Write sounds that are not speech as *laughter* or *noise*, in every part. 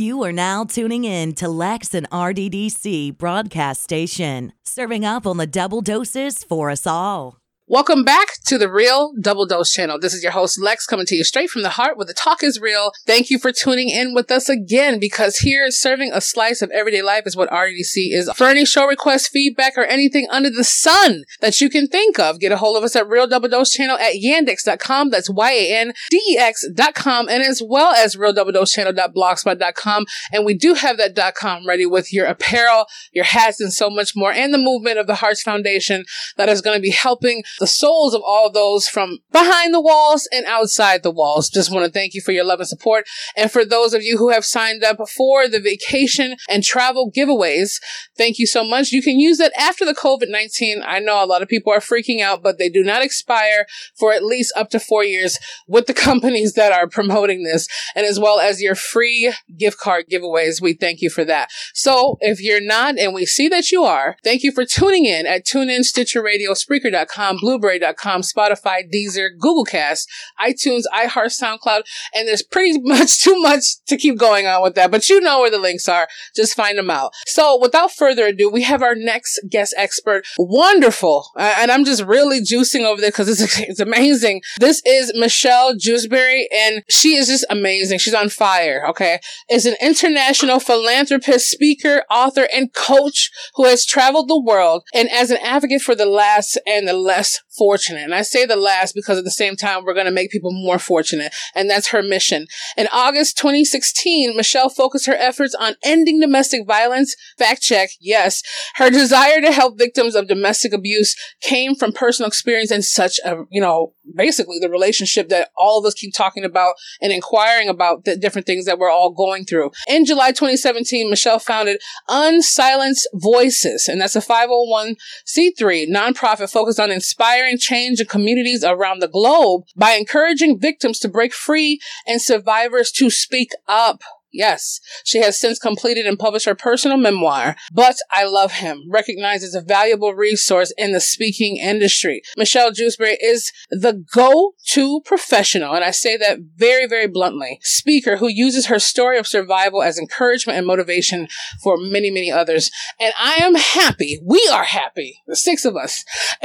You are now tuning in to Lex and RDDC broadcast station, serving up on the double doses for us all. Welcome back to the Real Double Dose channel. This is your host Lex coming to you straight from the heart where the talk is real. Thank you for tuning in with us again because here serving a slice of everyday life is what RDC is. For any show requests, feedback, or anything under the sun that you can think of, get a hold of us at Real Double Dose channel at yandex.com. That's Y-A-N-D-E-X.com and as well as Real Double Dose channel.blogspot.com. And we do have that dot .com ready with your apparel, your hats, and so much more and the movement of the Hearts Foundation that is going to be helping the souls of all those from behind the walls and outside the walls. Just want to thank you for your love and support. And for those of you who have signed up for the vacation and travel giveaways, thank you so much. You can use that after the COVID-19. I know a lot of people are freaking out, but they do not expire for at least up to four years with the *laughs* companies that are promoting this. And as well as your free gift card giveaways. We thank you for that. So if you're not, and we see that you are, thank you for tuning in at TuneIn, Stitcher Radio, Spreaker.com, Blubrry.com, Spotify, Deezer, Google Cast, iTunes, iHeart, SoundCloud, and there's pretty *laughs* much too much to keep going on with that, but you know where the links are. Just find them out. So without further ado, we have our next guest expert. Wonderful. And I'm just really juicing over there because it's, *laughs* it's amazing. This is Michelle Jewsbury and she is just amazing. She's on fire. Okay. Is an international philanthropist, speaker, author, and coach who has traveled the world and as an advocate for the last and the less fortunate. And I say the last because at the same time, we're going to make people more fortunate. And that's her mission. In August 2016, Michelle focused her efforts on ending domestic violence. Fact check. Yes. Her desire to help victims of domestic abuse came from personal experience and such a, you know, basically the relationship that all of us keep talking about and inquiring about the different things that we're all going through. In July 2017, Michelle founded Unsilenced Voices, and that's a 501c3 nonprofit focused on inspiring change in communities around the globe by encouraging victims to break free and survivors to speak up. Yes, she has since completed and published her personal memoir, But I Love Him, recognized as a valuable resource in the speaking industry. Michelle Jewsbury is the go-to professional, and I say that very, very bluntly, speaker who uses her story of survival as encouragement and motivation for many, many others. And I am happy, we are happy, the six of us, *laughs*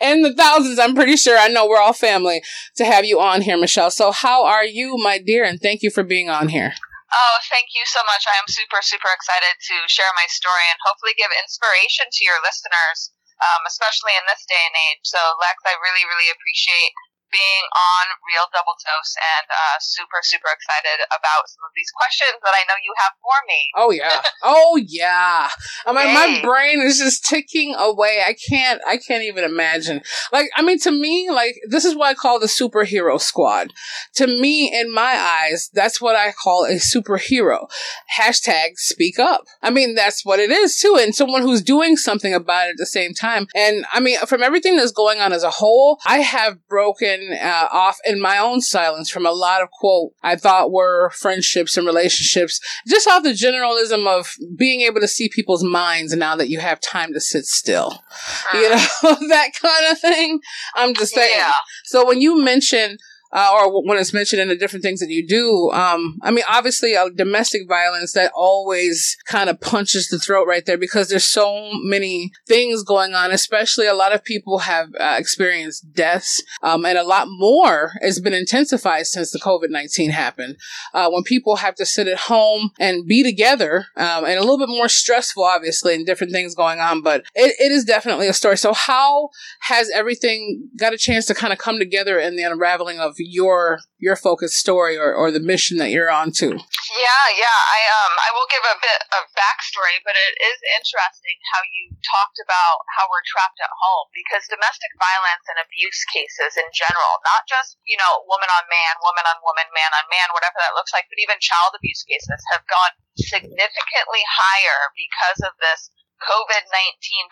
and the thousands, I'm pretty sure, I know we're all family, to have you on here, Michelle. So how are you, my dear? And thank you for being on here. Oh, thank you so much. I am super, super excited to share my story and hopefully give inspiration to your listeners, um, especially in this day and age. So, Lex, I really, really appreciate being on Real Double Dose and uh, super, super excited about some of these questions that I know you have for me. Oh, yeah. *laughs* oh, yeah. I mean, my brain is just ticking away. I can't, I can't even imagine. Like, I mean, to me, like, this is what I call the superhero squad. To me, in my eyes, that's what I call a superhero. Hashtag speak up. I mean, that's what it is too. And someone who's doing something about it at the same time. And I mean, from everything that's going on as a whole, I have broken uh, off in my own silence from a lot of quote I thought were friendships and relationships, just off the generalism of being able to see people's minds now that you have time to sit still, you know, *laughs* that kind of thing. I'm just saying. Yeah. So when you mention uh, or when it's mentioned in the different things that you do. Um, I mean, obviously, uh, domestic violence that always kind of punches the throat right there because there's so many things going on. Especially, a lot of people have uh, experienced deaths, um, and a lot more has been intensified since the COVID nineteen happened. Uh, when people have to sit at home and be together, um, and a little bit more stressful, obviously, and different things going on. But it, it is definitely a story. So, how has everything got a chance to kind of come together in the unraveling of your your focus story or, or the mission that you're on to. Yeah, yeah. I um I will give a bit of backstory, but it is interesting how you talked about how we're trapped at home because domestic violence and abuse cases in general, not just, you know, woman on man, woman on woman, man on man, whatever that looks like, but even child abuse cases have gone significantly higher because of this COVID 19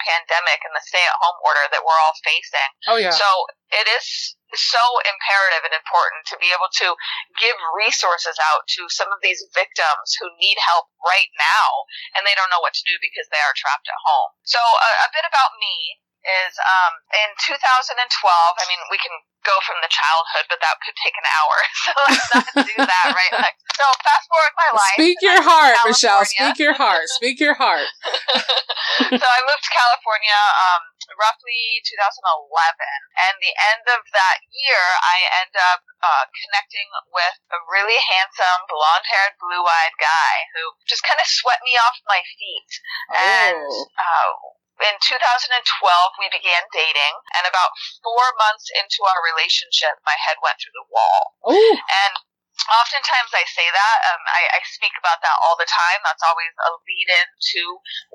pandemic and the stay at home order that we're all facing. Oh, yeah. So it is so imperative and important to be able to give resources out to some of these victims who need help right now and they don't know what to do because they are trapped at home. So a, a bit about me is um, in 2012. I mean, we can go from the childhood, but that could take an hour. *laughs* So let's not do that, right? Like, so fast forward my life. Speak your heart, Michelle. Speak your heart. Speak your heart. *laughs* so I moved to California um, roughly 2011, and the end of that year, I end up uh, connecting with a really handsome, blonde-haired, blue-eyed guy who just kind of swept me off my feet. Oh. And uh, in 2012, we began dating, and about four months into our relationship, my head went through the wall. Ooh. And oftentimes I say that. Um, I, I speak about that all the time. That's always a lead in to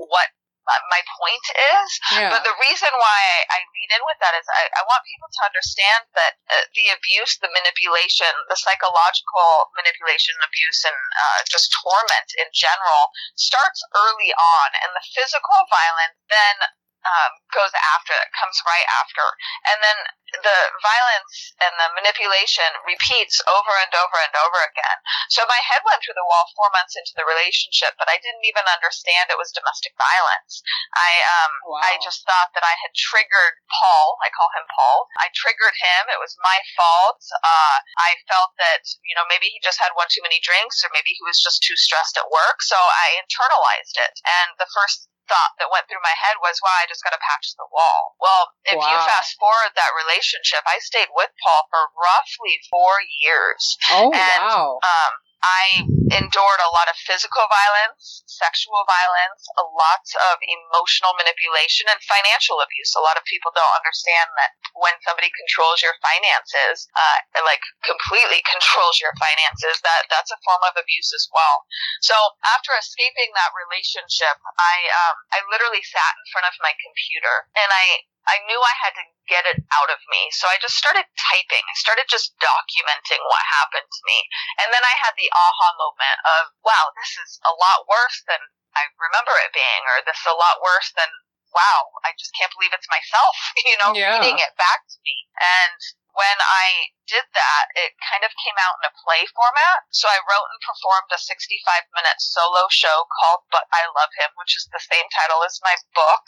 what my point is. Yeah. But the reason why I, lead in with that is I, I want people to understand that uh, the abuse, the manipulation, the psychological manipulation, abuse, and uh, just torment in general starts early on, and the physical violence then um, goes after it, comes right after. And then the violence and the manipulation repeats over and over and over again. So my head went through the wall four months into the relationship, but I didn't even understand it was domestic violence. I, um, wow. I just thought that I had triggered Paul. I call him Paul. I triggered him. It was my fault. Uh, I felt that, you know, maybe he just had one too many drinks or maybe he was just too stressed at work. So I internalized it. And the first thought that went through my head was, "Well, I just got to patch the wall." Well, if wow. you fast forward that relationship, I stayed with Paul for roughly four years. Oh and, wow! Um, I endured a lot of physical violence, sexual violence, a lot of emotional manipulation, and financial abuse. A lot of people don't understand that when somebody controls your finances, uh, like completely *laughs* controls your finances, that that's a form of abuse as well. So after escaping that relationship, I um, I literally sat in front of my computer and I I knew I had to get it out of me. So I just started typing. I started just documenting what happened to me. And then I had the aha moment of, wow, this is a lot worse than I remember it being, or this is a lot worse than, wow, I just can't believe it's myself, *laughs* you know, yeah. reading it back to me. And when I did that, it kind of came out in a play format. So I wrote and performed a 65 minute solo show called But I Love Him, which is the same title as my book,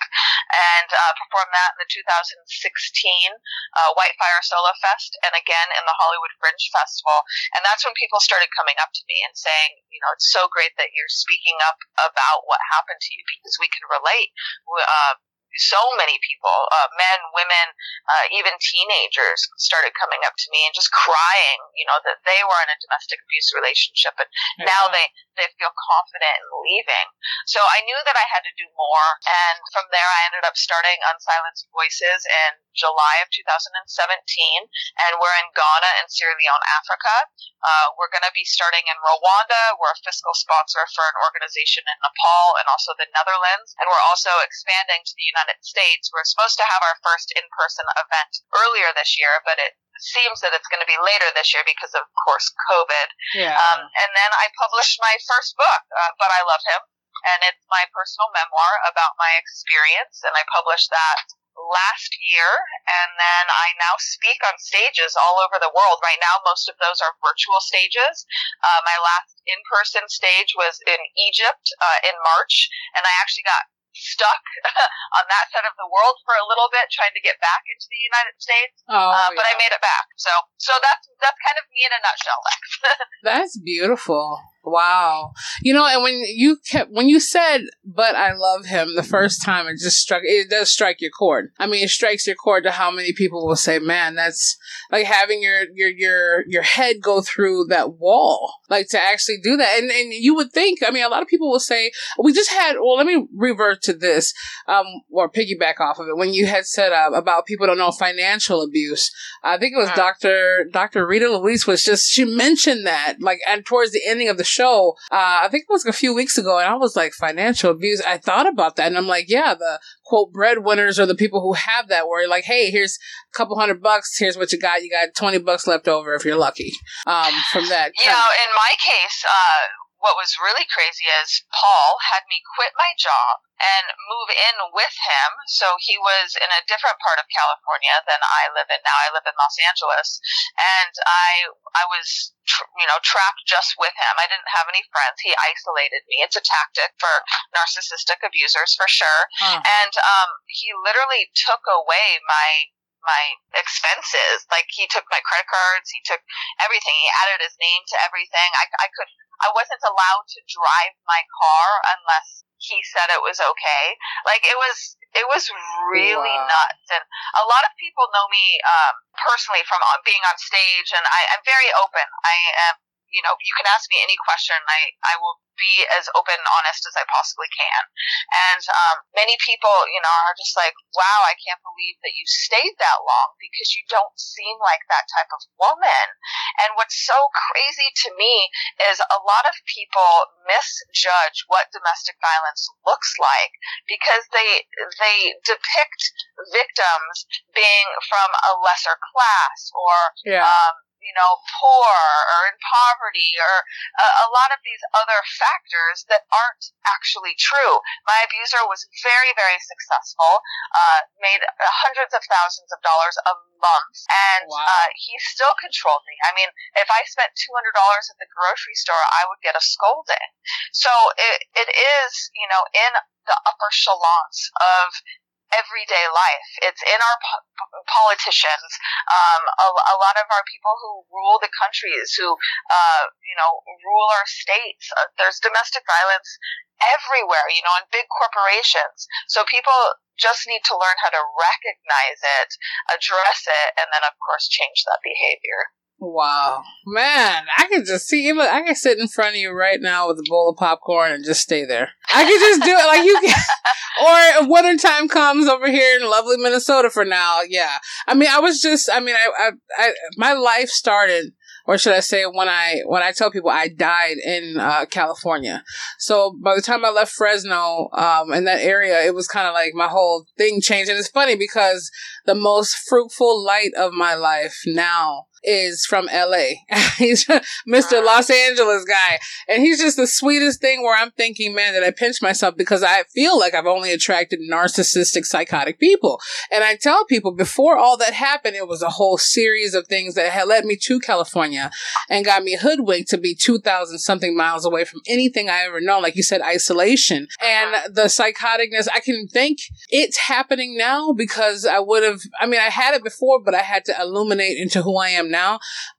and uh, performed that in the 2016 uh, Whitefire Solo Fest and again in the Hollywood Fringe Festival. And that's when people started coming up to me and saying, you know, it's so great that you're speaking up about what happened to you because we can relate. Uh, so many people, uh, men, women, uh, even teenagers started coming up to me and just crying, you know, that they were in a domestic abuse relationship and yeah. now they, they feel confident in leaving. So I knew that I had to do more. And from there, I ended up starting Unsilenced Voices in July of 2017. And we're in Ghana and Sierra Leone, Africa. Uh, we're going to be starting in Rwanda. We're a fiscal sponsor for an organization in Nepal and also the Netherlands. And we're also expanding to the United States. We're supposed to have our first in-person event earlier this year, but it seems that it's going to be later this year because of course COVID. Yeah. Um, and then I published my first book, uh, But I Love Him, and it's my personal memoir about my experience, and I published that last year, and then I now speak on stages all over the world. Right now, most of those are virtual stages. Uh, my last in-person stage was in Egypt uh, in March, and I actually got stuck *laughs* on that side of the world for a little bit, trying to get back into the United States. Oh, uh, but yeah. I made it back. So, so that's that's kind of me in a nutshell, Lex. *laughs* that's beautiful. Wow. You know, and when you kept, when you said, but I love him the first time, it just struck, it does strike your chord. I mean, it strikes your chord to how many people will say, man, that's like having your, your, your, your head go through that wall, like to actually do that. And, and you would think, I mean, a lot of people will say, we just had, well, let me revert to this, um, or piggyback off of it. When you had said uh, about people don't know financial abuse, I think it was Dr. Dr. Rita Louise was just, she mentioned that, like, and towards the ending of the show, uh, I think it was a few weeks ago, and I was like, financial abuse. I thought about that, and I'm like, yeah, the quote breadwinners are the people who have that where like, hey, here's a couple hundred bucks, here's what you got. You got 20 bucks left over if you're lucky. Um, from that. You know, in my case, uh, what was really crazy is Paul had me quit my job and move in with him. So he was in a different part of California than I live in now. I live in Los Angeles, and I I was tr- you know trapped just with him. I didn't have any friends. He isolated me. It's a tactic for narcissistic abusers for sure. Uh-huh. And um, he literally took away my my expenses. Like he took my credit cards, he took everything. He added his name to everything. I, I could, I wasn't allowed to drive my car unless he said it was okay. Like it was, it was really wow. nuts. And a lot of people know me um, personally from being on stage, and I, I'm very open. I am you know, you can ask me any question. I, I will be as open and honest as I possibly can. And um, many people, you know, are just like, wow, I can't believe that you stayed that long because you don't seem like that type of woman. And what's so crazy to me is a lot of people misjudge what domestic violence looks like because they, they depict victims being from a lesser class or, yeah. um, you know, poor or in poverty or a, a lot of these other factors that aren't actually true. My abuser was very, very successful, uh, made hundreds of thousands of dollars a month, and wow. uh, he still controlled me. I mean, if I spent $200 at the grocery store, I would get a scolding. So it, it is, you know, in the upper echelons of everyday life. It's in our po- politicians. Um, a, a, lot of our people who rule the countries, who uh, you know rule our states. Uh, there's domestic violence everywhere, you know, in big corporations. So people just need to learn how to recognize it, address it, and then of course change that behavior. Wow, man! I could just see. Look, I could sit in front of you right now with a bowl of popcorn and just stay there. I could just do it like you can. *laughs* or winter time comes over here in lovely Minnesota for now. Yeah, I mean, I was just. I mean, I, I, I my life started or should I say when I when I tell people I died in uh, California. So by the time I left Fresno um, in that area, it was kind of like my whole thing changed. And it's funny because the most fruitful light of my life now is from LA. *laughs* he's Mr. Los Angeles guy. And he's just the sweetest thing where I'm thinking, man, that I pinch myself because I feel like I've only attracted narcissistic, psychotic people. And I tell people before all that happened, it was a whole series of things that had led me to California and got me hoodwinked to be 2,000 something miles away from anything I ever known. Like you said, isolation and the psychoticness. I can think it's happening now because I would have, I mean, I had it before, but I had to illuminate into who I am now.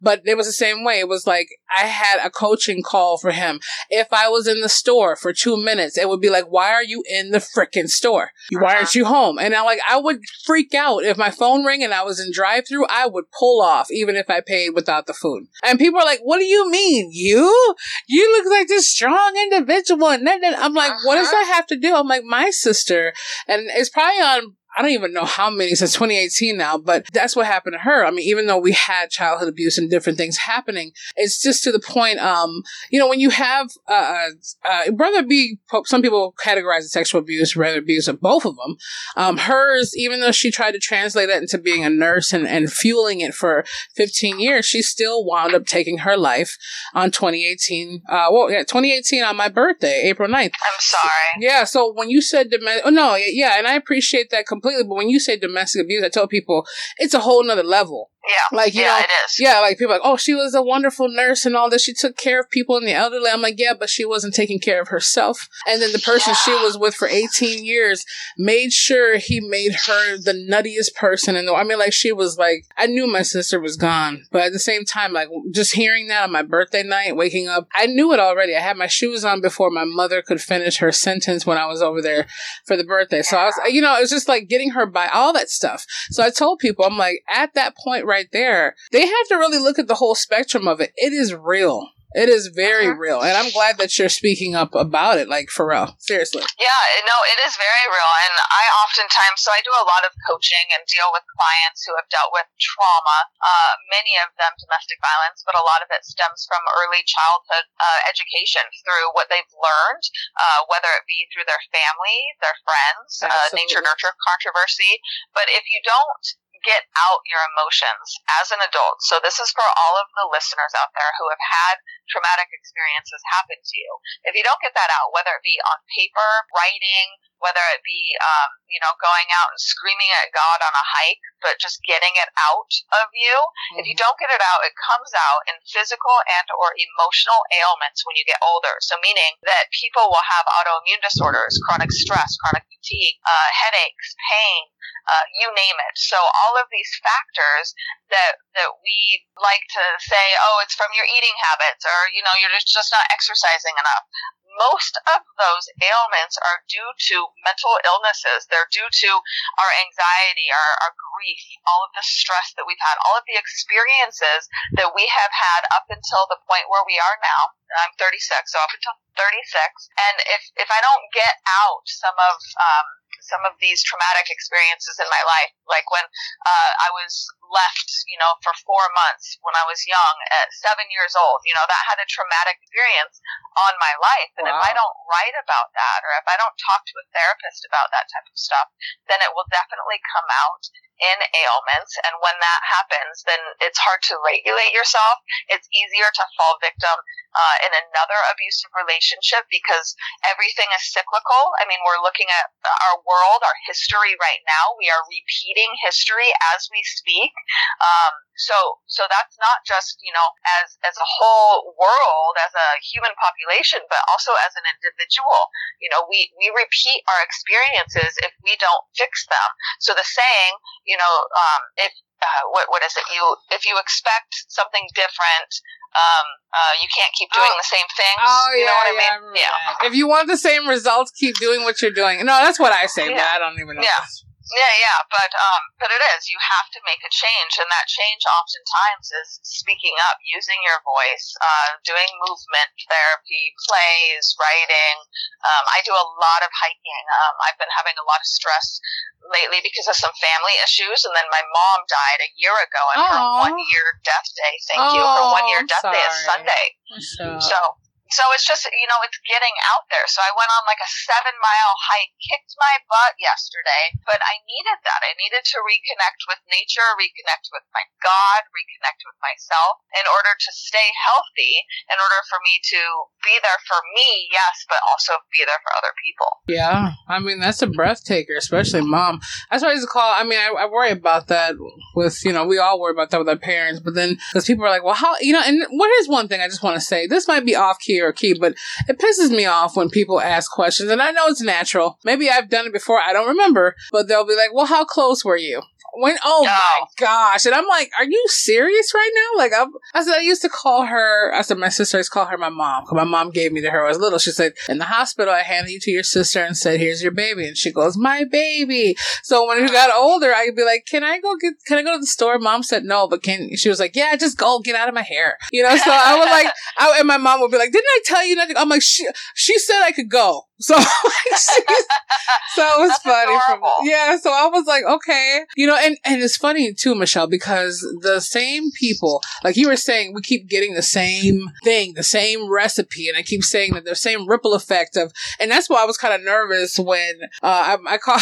But it was the same way. It was like I had a coaching call for him. If I was in the store for two minutes, it would be like, why are you in the freaking store? Why aren't you home? And I like, I would freak out if my phone rang and I was in drive through. I would pull off even if I paid without the food. And people are like, what do you mean? You? You look like this strong individual. And then I'm like, uh-huh. what does uh-huh. that have to do? I'm like, my sister. And it's probably on I don't even know how many since 2018 now, but that's what happened to her. I mean, even though we had childhood abuse and different things happening, it's just to the point, um, you know, when you have, uh, uh, whether it be, some people categorize it sexual abuse, rather abuse of both of them. Um, hers, even though she tried to translate that into being a nurse and, and fueling it for 15 years, she still wound up taking her life on 2018, uh, well, yeah, 2018 on my birthday, April 9th. I'm sorry. Yeah. So when you said, oh no, yeah, and I appreciate that completely completely. But when you say domestic abuse, I tell people it's a whole nother level. Yeah. Like, you yeah, know, it is. Yeah, like people like, oh, she was a wonderful nurse and all this. She took care of people and the elderly. I'm like, yeah, but she wasn't taking care of herself. And then the person yeah. she was with for 18 years made sure he made her the nuttiest person. And I mean, like, she was like, I knew my sister was gone, but at the same time, like, just hearing that on my birthday night, waking up, I knew it already. I had my shoes on before my mother could finish her sentence when I was over there for the birthday. So I was, you know, it was just like getting her by all that stuff. So I told people, I'm like, at that point right there, they have to really look at the whole spectrum of it. It is real. It is very uh-huh. real, and I'm glad that you're speaking up about it, like for real. Seriously. Yeah, no, it is very real, and I oftentimes so I do a lot of coaching and deal with clients who have dealt with trauma. Uh, many of them domestic violence, but a lot of it stems from early childhood uh, education through what they've learned, uh, whether it be through their family, their friends, uh, nature nurture controversy. But if you don't get out your emotions as an adult. So this is for all of the listeners out there who have had traumatic experiences happen to you. If you don't get that out, whether it be on paper, writing, whether it be, um, you know, going out and screaming at God on a hike, but just getting it out of you. Mm-hmm. If you mm-hmm. don't get it out, it comes out in physical and or emotional ailments when you get older. So meaning that people will have autoimmune disorders, chronic stress, chronic fatigue, uh, headaches, pain, uh, you name it. So all of these factors that that we like to say, oh, it's from your eating habits, or you know, you're just not exercising enough. Most of those ailments are due to mental illnesses. They're due to our anxiety, our, our grief, all of the stress that we've had, all of the experiences that we have had up until the point where we are now. I'm 36, so up until 36. And if if I don't get out some of um, some of these traumatic experiences in my life, like when uh, I was left, you know, for four months when I was young at seven years old, you know, that had a traumatic experience on my life. And wow. if I don't write about that or if I don't talk to a therapist about that type of stuff, then it will definitely come out in ailments. And when that happens, then it's hard to regulate yourself. It's easier to fall victim uh, in another abusive relationship because everything is cyclical. I mean, we're looking at our world, our history right now. We are repeating history as we speak. Um, so, so that's not just, you know, as, as a whole world, as a human population, but also as an individual. You know, we, we repeat our experiences if we don't fix them. So the saying, you know, um, if, uh, what, what is it? You, if you expect something different, um, uh, you can't keep doing oh. the same things. Oh, you yeah, know what yeah, I mean? yeah. That. If you want the same results, keep doing what you're doing. No, that's what I say, yeah. but I don't even know. Yeah. Yeah, yeah, but um, but it is. You have to make a change, and that change oftentimes is speaking up, using your voice, uh, doing movement therapy, plays, writing. Um, I do a lot of hiking. Um, I've been having a lot of stress lately because of some family issues, and then my mom died a year ago, and Aww. her one year death day. Thank you. Her one year death sorry. day is Sunday. So, so so it's just, you know, it's getting out there. So I went on like a seven mile hike, kicked my butt yesterday, but I needed that. I needed to reconnect with nature, reconnect with my God, reconnect with myself in order to stay healthy, in order for me to be there for me, yes, but also be there for other people. Yeah. I mean, that's a breath taker, especially mom. That's why I used to call, I mean, I, I worry about that with, you know, we all worry about that with our parents, but then, because people are like, well, how, you know, and what is one thing I just want to say? This might be off key or key, but it pisses me off when people ask questions. And I know it's natural. Maybe I've done it before. I don't remember, but they'll be like, well, how close were you? When oh no. my gosh, and I'm like, are you serious right now? Like I'm, I said, I used to call her. I said my sister used to call her my mom because my mom gave me to her when I was little. She said, in the hospital, I handed you to your sister and said, here's your baby, and she goes, my baby. So when we got older, I'd be like, can I go get? Can I go to the store? Mom said no, but can she was like, yeah, just go get out of my hair, you know. So I was like, I, and my mom would be like, didn't I tell you not to? I'm like, she she said I could go. So, *laughs* so it was That's funny. From, yeah. So I was like, okay, you know, and, and it's funny too, Michelle, because the same people, like you were saying, we keep getting the same thing, the same recipe. And I keep saying that the same ripple effect of, and that's why I was kind of nervous when, uh, I, I call,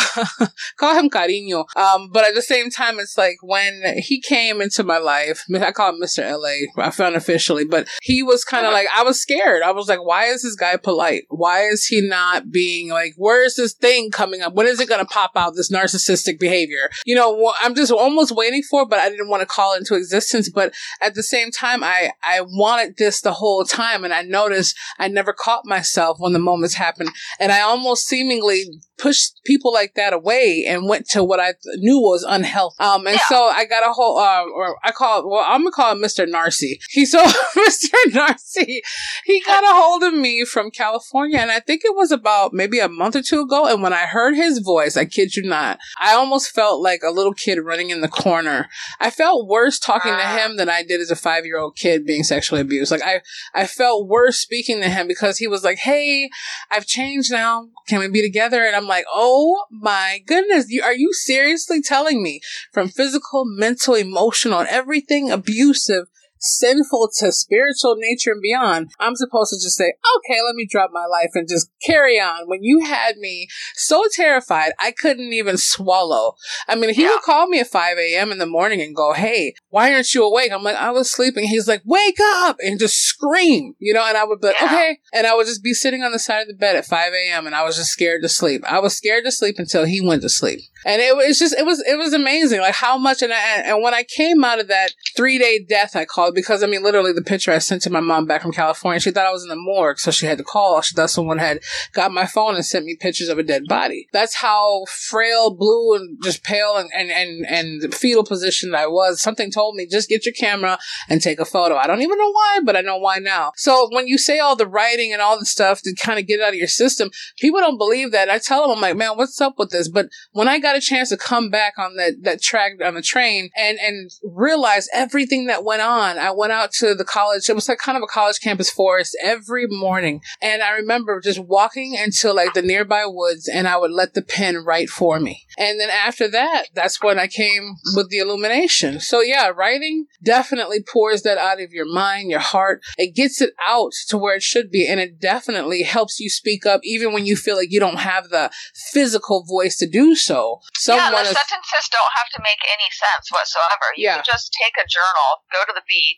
*laughs* call him Cariño. Um, but at the same time, it's like when he came into my life, I call him Mr. LA, I found officially, but he was kind of like, I was scared. I was like, why is this guy polite? Why is he not not being like, where's this thing coming up? When is it going to pop out? This narcissistic behavior. You know, I'm just almost waiting for, but I didn't want to call it into existence. But at the same time, I, I wanted this the whole time. And I noticed I never caught myself when the moments happened. And I almost seemingly pushed people like that away and went to what I knew was unhealthy. Um, and yeah. so I got a whole, uh, or I call it, well, I'm gonna call him Mr. Narcy. He *laughs* so Mr. Narcy, he got a hold of me from California, and I think it was about maybe a month or two ago. And when I heard his voice, I kid you not, I almost felt like a little kid running in the corner. I felt worse talking to ah. him than I did as a five year old kid being sexually abused. Like I, I felt worse speaking to him because he was like, "Hey, I've changed now. Can we be together?" And I'm like, "Oh my goodness, you, are you seriously telling me from physical, mental, emotional, everything abusive?" Sinful to spiritual nature and beyond, I'm supposed to just say, okay, let me drop my life and just carry on. When you had me so terrified, I couldn't even swallow. I mean, he yeah. would call me at 5 a.m. in the morning and go, hey, why aren't you awake? I'm like, I was sleeping. He's like, wake up and just scream, you know, and I would be like, yeah. okay. And I would just be sitting on the side of the bed at 5 a.m. and I was just scared to sleep. I was scared to sleep until he went to sleep. And it was just, it was, it was amazing. Like how much, and I, and when I came out of that three day death, I called because I mean, literally the picture I sent to my mom back from California, she thought I was in the morgue. So she had to call. She thought someone had got my phone and sent me pictures of a dead body. That's how frail, blue, and just pale and, and, and, and fetal position I was. Something told me, just get your camera and take a photo. I don't even know why, but I know why now. So when you say all the writing and all the stuff to kind of get out of your system, people don't believe that. I tell them, I'm like, man, what's up with this? But when I got a chance to come back on that, that track on the train and, and realize everything that went on, I went out to the college. It was like kind of a college campus forest every morning. And I remember just walking into like the nearby woods and I would let the pen write for me. And then after that, that's when I came with the illumination. So yeah, writing definitely pours that out of your mind, your heart. It gets it out to where it should be. And it definitely helps you speak up even when you feel like you don't have the physical voice to do so. Someone yeah, the is, sentences don't have to make any sense whatsoever. You yeah. can just take a journal, go to the beach,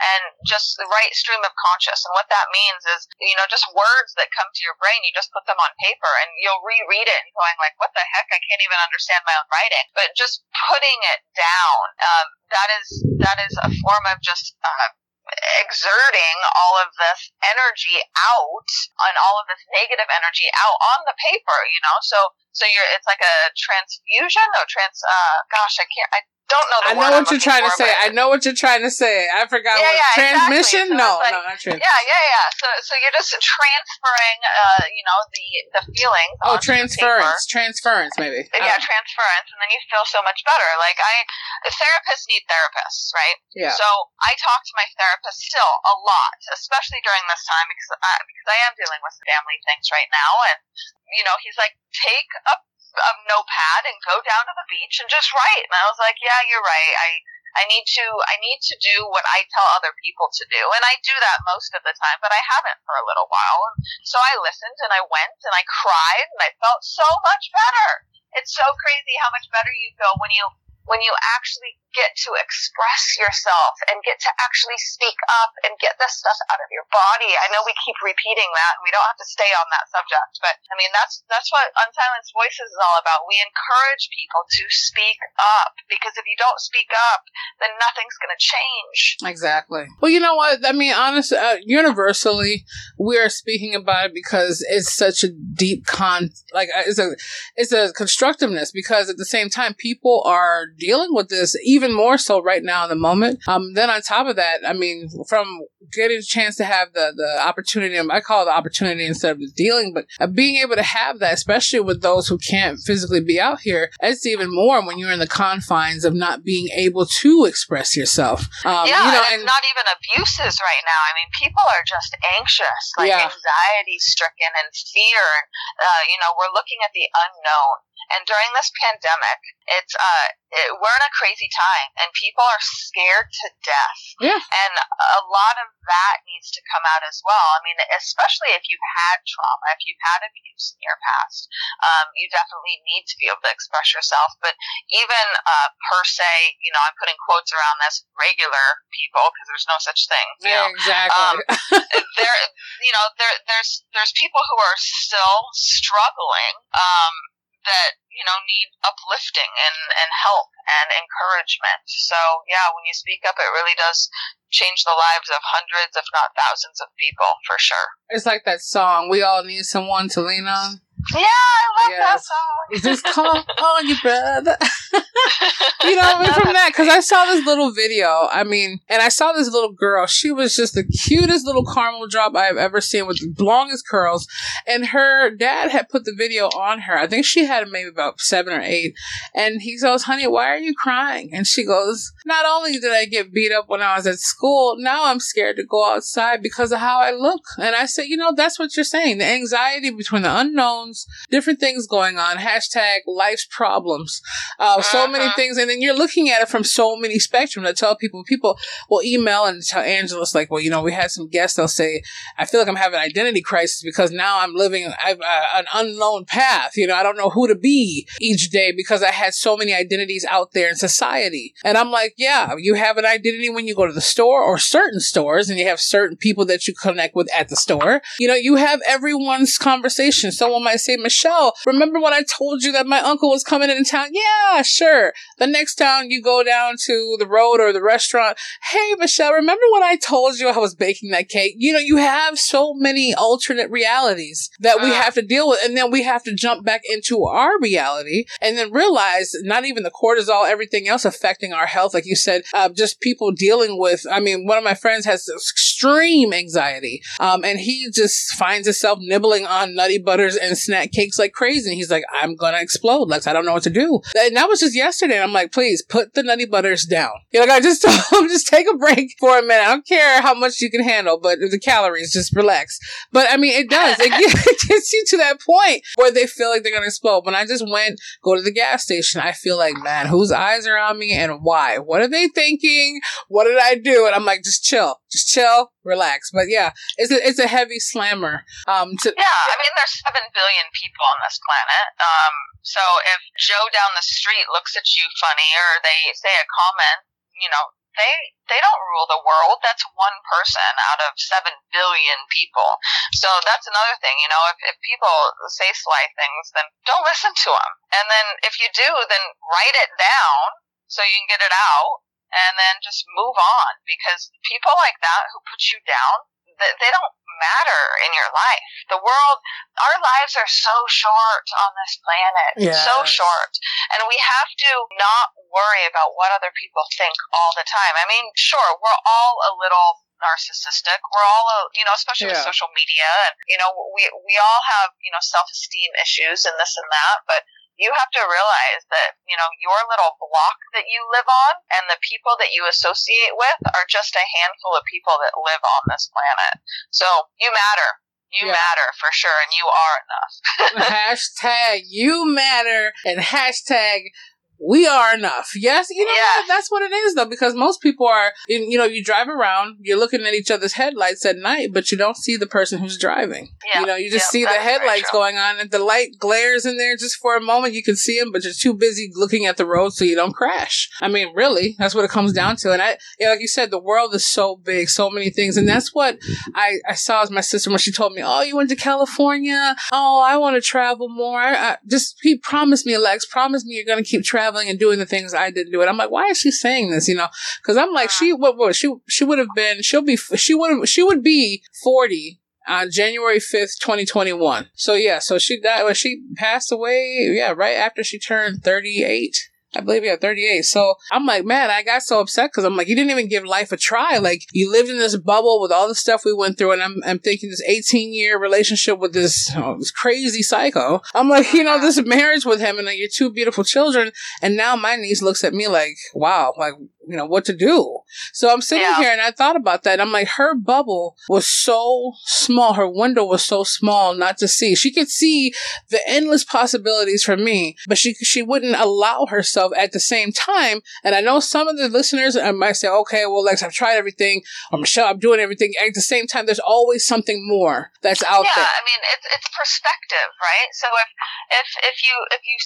and just the right stream of conscious. And what that means is, you know, just words that come to your brain, you just put them on paper and you'll reread it and going like, what the heck? I can't even understand my own writing. But just putting it down, um, that is, that is a form of just, uh, exerting all of this energy out and all of this negative energy out on the paper, you know? So, so you're, it's like a transfusion or trans, uh, gosh, I can't, I don't know. I know what you're trying to say. I know what you're trying to say. I forgot yeah, what yeah, transmission. Exactly. So no, like, no, not transmission. Yeah, yeah, yeah. So, so you're just transferring, uh, you know, the the feelings. Oh, transference, transference, maybe. Yeah, transference, and then you feel so much better. Like I, therapists need therapists, right? Yeah. So I talk to my therapist still a lot, especially during this time because I, because I am dealing with family things right now, and you know, he's like, take a a notepad and go down to the beach and just write. And I was like, yeah, you're right. I, I need to, I need to do what I tell other people to do. And I do that most of the time, but I haven't for a little while. And so I listened and I went and I cried and I felt so much better. It's so crazy how much better you feel when you when you actually get to express yourself and get to actually speak up and get this stuff out of your body. I know we keep repeating that and we don't have to stay on that subject, but I mean, that's, that's what Unsilenced Voices is all about. We encourage people to speak up because if you don't speak up, then nothing's going to change. Exactly. Well, you know what? I mean, honestly, uh, universally, we are speaking about it because it's such a deep con, like, uh, it's a, it's a constructiveness because at the same time, people are dealing with this even more so right now in the moment. Um, then on top of that, I mean, from getting a chance to have the, the opportunity, I call it the opportunity instead of the dealing, but uh, being able to have that, especially with those who can't physically be out here, it's even more when you're in the confines of not being able to express yourself. Um, yeah, you know, and, and not even abuses right now. I mean, people are just anxious, like yeah. anxiety stricken and fear. Uh, you know, we're looking at the unknown. And during this pandemic, it's uh, it, we're in a crazy time, and people are scared to death. Yeah. And a lot of that needs to come out as well. I mean, especially if you've had trauma, if you've had abuse in your past, um, you definitely need to be able to express yourself. But even uh, per se, you know, I'm putting quotes around this regular people because there's no such thing. yeah, know? exactly. Um, *laughs* there, you know, there, there's there's people who are still struggling. Um, that you know need uplifting and and help and encouragement. So yeah, when you speak up, it really does change the lives of hundreds, if not thousands, of people for sure. It's like that song. We all need someone to lean on. Yeah, I love yes. that song. Just call on your brother. *laughs* you know, I mean, from that, because I saw this little video. I mean, and I saw this little girl. She was just the cutest little caramel drop I have ever seen with the longest curls. And her dad had put the video on her. I think she had maybe about seven or eight. And he goes, honey, why are you crying? And she goes, not only did I get beat up when I was at school, now I'm scared to go outside because of how I look. And I said, you know, that's what you're saying. The anxiety between the unknowns clouds, different things going on. Hashtag life's problems. Uh, so many Uh-huh. things. And then you're looking at it from so many spectrum. I tell people, people will email and tell Angela's like, well, you know, we had some guests. They'll say, I feel like I'm having an identity crisis because now I'm living I've, uh, an unknown path. You know, I don't know who to be each day because I had so many identities out there in society. And I'm like, yeah, you have an identity when you go to the store or certain stores and you have certain people that you connect with at the store. You know, you have everyone's conversation. Someone might say, Michelle, remember when I told you that my uncle was coming in town? Yeah, sure. The next time you go down to the road or the restaurant, hey, Michelle, remember when I told you I was baking that cake? You know, you have so many alternate realities that we Uh. have to deal with. And then we have to jump back into our reality and then realize not even the cortisol, everything else affecting our health. Like you said, uh, just people dealing with, I mean, one of my friends has extreme anxiety. Um, and he just finds himself nibbling on nutty butters and snack cakes like crazy. And he's like, I'm to explode. Lex, I don't know what to do. And that was just yesterday. And I'm like, please put the nutty butters down. You know, like I just told *laughs* him, just take a break for a minute. I don't care how much you can handle, but the calories, just relax. But I mean, it does. It *laughs* gets, it gets you to that point where they feel like they're to explode. When I just went, go to the gas station, I feel like, man, whose eyes are on me and why? What are they thinking? What did I do? And I'm like, just chill, just chill, relax. But yeah, it's a, it's a heavy slammer. Um, to, Yeah, I mean, there's seven billion people on this planet. Um, so if Joe down the street looks at you funny or they say a comment, you know, they they don't rule the world. That's one person out of seven billion people. So that's another thing. You know, if, if people say sly things, then don't *laughs* listen to them. And then if you do, then write it down so you can get it out, and then just move on. Because people like that who put you down, they, don't matter in your life. The world, our lives are so short on this planet. So short. And we have to not worry about what other people think all the time. I mean, sure, we're all a little narcissistic. We're all, a, you know, especially with social media, and you know, we we all have you know self esteem issues and this and that, but you have to realize that you know your little block that you live on and the people that you associate with are just a handful of people that live on this planet. So you matter. You Yeah. matter for sure, and you are enough. *laughs* hashtag you matter and hashtag we are enough. Yes, you know Yes. what? That's what it is though, because most people are, you you know, you drive around, you're looking at each other's headlights at night, but you don't see the person who's driving. Yeah. You know, you just Yeah, see the headlights going on and the light glares in there just for a moment. You can see them, but you're too busy looking at the road so you don't crash. I mean, really, that's what it comes down to. And I, yeah, like you said, the world is so big, so many things. And that's what I, I saw as my sister when she told me, Oh, you went to California. Oh, I want to travel more. I, I, just, he promised me, Lex, promise me you're going to keep traveling and doing the things I didn't do. And I'm like, why is she saying this? You know, cause I'm like, she, what, what, she, she would have been, she'll be, she would she would be 40 on January 5th, 2021. So yeah, so she died, well, she passed away, yeah, right after she turned 38. I believe yeah, 38. So I'm like, man, I got so upset because I'm like, you didn't even give life a try. Like you lived in this bubble with all the stuff we went through, and I'm I'm thinking this 18 year relationship with this, this crazy psycho. I'm like, you know, this marriage with him and like, your two beautiful children, and now my niece looks at me like, wow, like you know what to do. So I'm sitting Yeah. here and I thought about that. I'm like, her bubble was so small, her window was so small not to see. She could see the endless possibilities for me, but she she wouldn't allow herself at the same time. And I know some of the listeners might say, "Okay, well, Lex, I've tried everything, or Michelle, I'm doing everything." At the same time, there's always something more that's out yeah, there. I mean it's it's perspective, right? So if if if you if you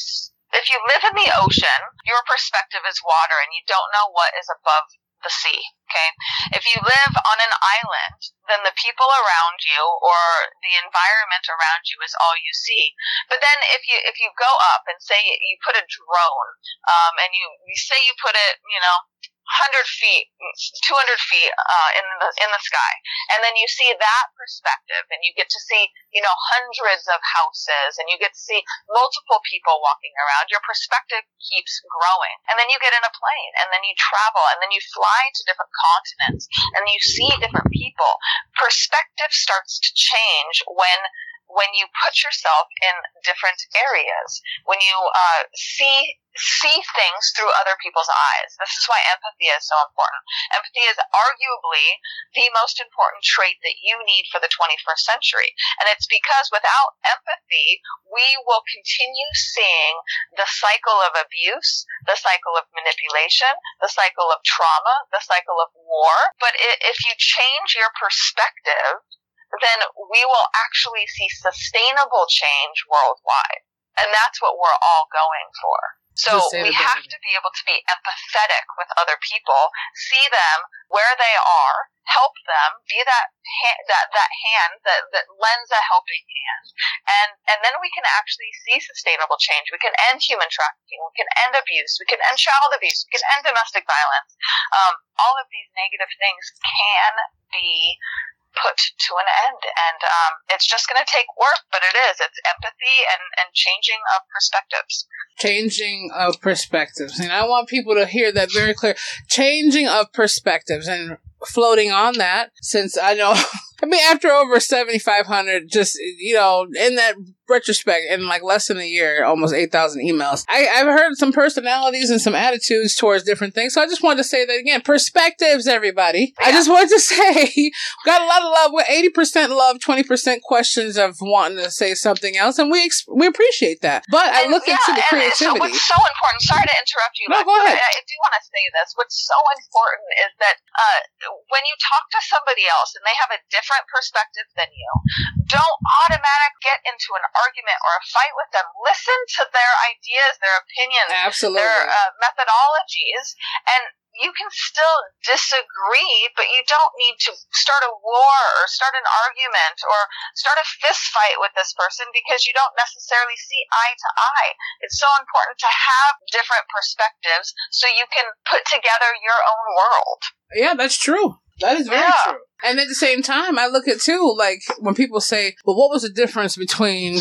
if you live in the ocean, your perspective is water, and you don't know what is above the sea. Okay, if you live on an island, then the people around you or the environment around you is all you see. But then if you if you go up and say you put a drone, um, and you you say you put it, you know. 100 feet, 200 feet uh, in the in the sky, and then you see that perspective and you get to see you know hundreds of houses and you get to see multiple people walking around. Your perspective keeps growing. And then you get in a plane and then you travel and then you fly to different continents and you see different people. Perspective starts to change when when you put yourself in different areas, when you uh, see see things through other people's eyes. This is why empathy is so important. Empathy is arguably the most important trait that you need for the 21st century. And it's because without empathy, we will continue seeing the cycle of abuse, the cycle of manipulation, the cycle of trauma, the cycle of war. But if you change your perspective, then we will actually see sustainable change worldwide. And that's what we're all going for. So we have to be able to be empathetic with other people, see them where they are, help them, be that ha- that that hand that, that lends a helping hand, and and then we can actually see sustainable change. We can end human trafficking, we can end abuse, we can end child abuse, we can end domestic violence. Um, all of these negative things can be put to an end. And um, it's just going to take work, but it is. It's empathy and, and changing of perspectives. Changing of perspectives. And I want people to hear that very clear. Changing of perspectives. And floating on that, since I know, *laughs* I mean, after over 7,500, just, you know, in that retrospect, in like less than a year, almost 8,000 emails. I, have heard some personalities and some attitudes towards different things. So I just wanted to say that again. Perspectives, everybody. Yeah. I just wanted to *laughs* say, got a lot of love. We're 80% love, 20% questions of wanting to say something else. And we, ex- we appreciate that. But and, I look yeah, into the creativity. So what's so important, sorry to interrupt you. No, go ahead. I, I do want to say this. What's so important is that, uh, when you talk to somebody else and they have a different perspective than you, don't automatically get into an argument or a fight with them. Listen to their ideas, their opinions, Absolutely. their uh, methodologies, and you can still disagree, but you don't need to start a war or start an argument or start a fist fight with this person because you don't necessarily see eye to eye. It's so important to have different perspectives so you can put together your own world. Yeah, that's true. That is very yeah. true. And at the same time, I look at too, like when people say, well, what was the difference between,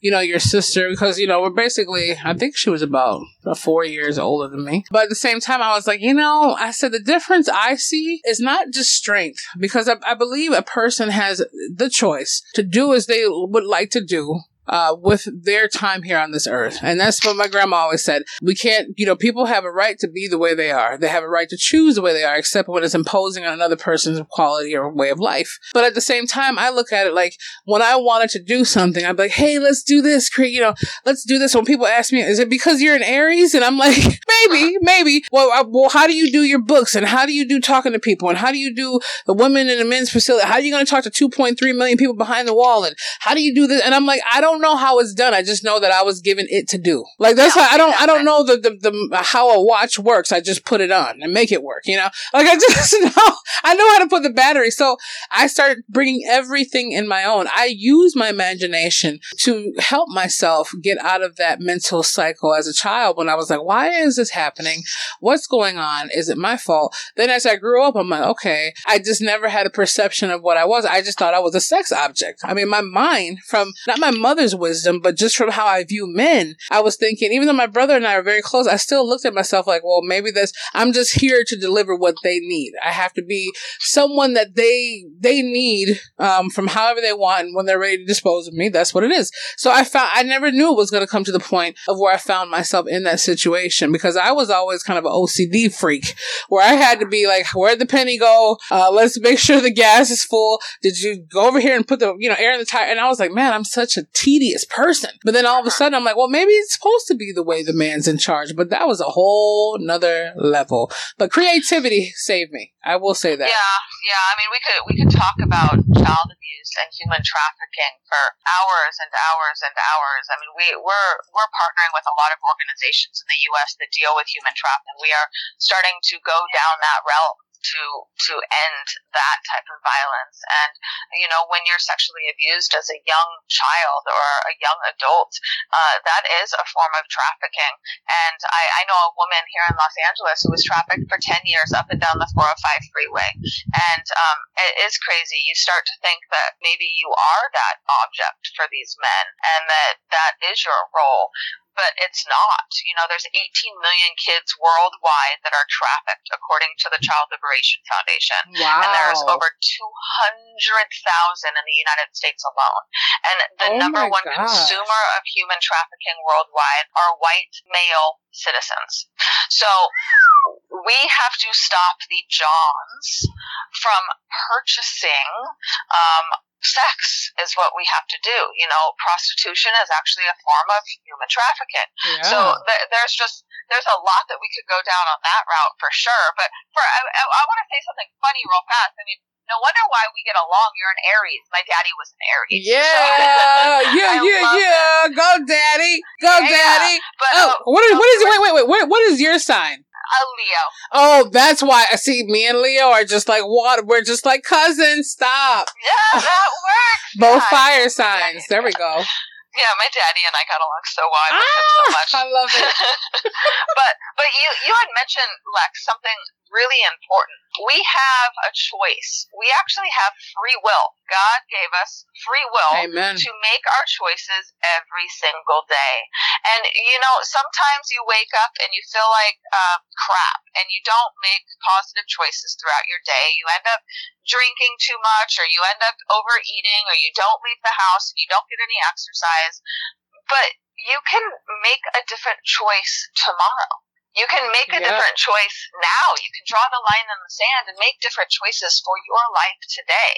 you know, your sister? Because, you know, we're basically, I think she was about, four years older than me. But at the same time, I was like, you know, I said the difference I see is not just strength, because I, I believe a person has the choice to do as they would like to do uh, with their time here on this earth. And that's what my grandma always said. We can't, you know, people have a right to be the way they are. They have a right to choose the way they are, except when it's imposing on another person's quality or way of life. But at the same time, I look at it like when I wanted to do something, I'd be like, hey, let's do this, create, you know, let's do this. When people ask me, is it because you're an Aries? And I'm like, *laughs* maybe, maybe. Well, I, well, how do you do your books? And how do you do talking to people? And how do you do the women in the men's facility? How are you going to talk to 2.3 million people behind the wall? And how do you do this? And I'm like, I don't don't know how it's done. I just know that I was given it to do. Like that's yeah, how I don't I don't know the, the the how a watch works. I just put it on and make it work. You know, like I *laughs* just know I know how to put the battery. So I started bringing everything in my own. I use my imagination to help myself get out of that mental cycle as a child. When I was like, why is this happening? What's going on? Is it my fault? Then as I grew up, I'm like, okay, I just never had a perception of what I was. I just thought I was a sex object. I mean, my mind from not my mother's mother's wisdom, but just from how I view men, I was thinking, even though my brother and I are very close, I still looked at myself like, well, maybe this, I'm just here to deliver what they need. I have to be someone that they, they need, um, from however they want. And when they're ready to dispose of me, that's what it is. So I found, I never knew it was going to come to the point of where I found myself in that situation because I was always kind of an OCD freak where I had to be like, where'd the penny go? Uh, let's make sure the gas is full. Did you go over here and put the, you know, air in the tire? And I was like, man, I'm such a tedious person. But then all of a sudden I'm like, well, maybe it's supposed to be the way the man's in charge. But that was a whole nother level. But creativity saved me. I will say that. Yeah, yeah. I mean, we could we could talk about child abuse and human trafficking for hours and hours and hours. I mean, we we're we're partnering with a lot of organizations in the U.S. that deal with human trafficking. We are starting to go down that realm to to end that type of violence. And you know, when you're sexually abused as a young child or a young adult, uh, that is a form of trafficking. And I, I know a woman here in Los Angeles who was trafficked for 10 years up and down the 405 freeway. And um, it is crazy. You start to think that maybe you are that object for these men and that that is your role. But it's not. You know, there's 18 million kids worldwide that are trafficked, according to the Child Liberation Foundation. Wow. And there's over 200,000 in the United States alone. And the Oh number one gosh. consumer of human trafficking worldwide are white male citizens. So we have to stop the Johns from purchasing um, sex is what we have to do. You know, prostitution is actually a form of human trafficking. Yeah. So th- there's just there's a lot that we could go down on that route for sure. But for I, I, want to say something funny real fast. I mean, no wonder why we get along. You're an Aries. My daddy was an Aries. so- yeah, *laughs* yeah, yeah, yeah. Go, daddy. Go, Yeah, daddy. But Oh, uh, what is? What is? Wait, wait, wait. What, what is your sign? A Leo. Oh, that's why. I See, me and Leo are just like water. We're just like cousins. Stop. Yeah, that *laughs* works. Both fire signs. There we go. Yeah, my daddy and I got along so well. I miss him so Ah, much. I love it. *laughs* but but you you had mentioned Lex something really important. We have a choice. We actually have free will. God gave us free will Amen. to make our choices every single day. And you know, sometimes you wake up and you feel like uh, crap, and you don't make positive choices throughout your day. You end up drinking too much, or you end up overeating, or you don't leave the house and you don't get any exercise. But you can make a different choice tomorrow. You can make a Yeah. different choice now. You can draw the line in the sand and make different choices for your life today.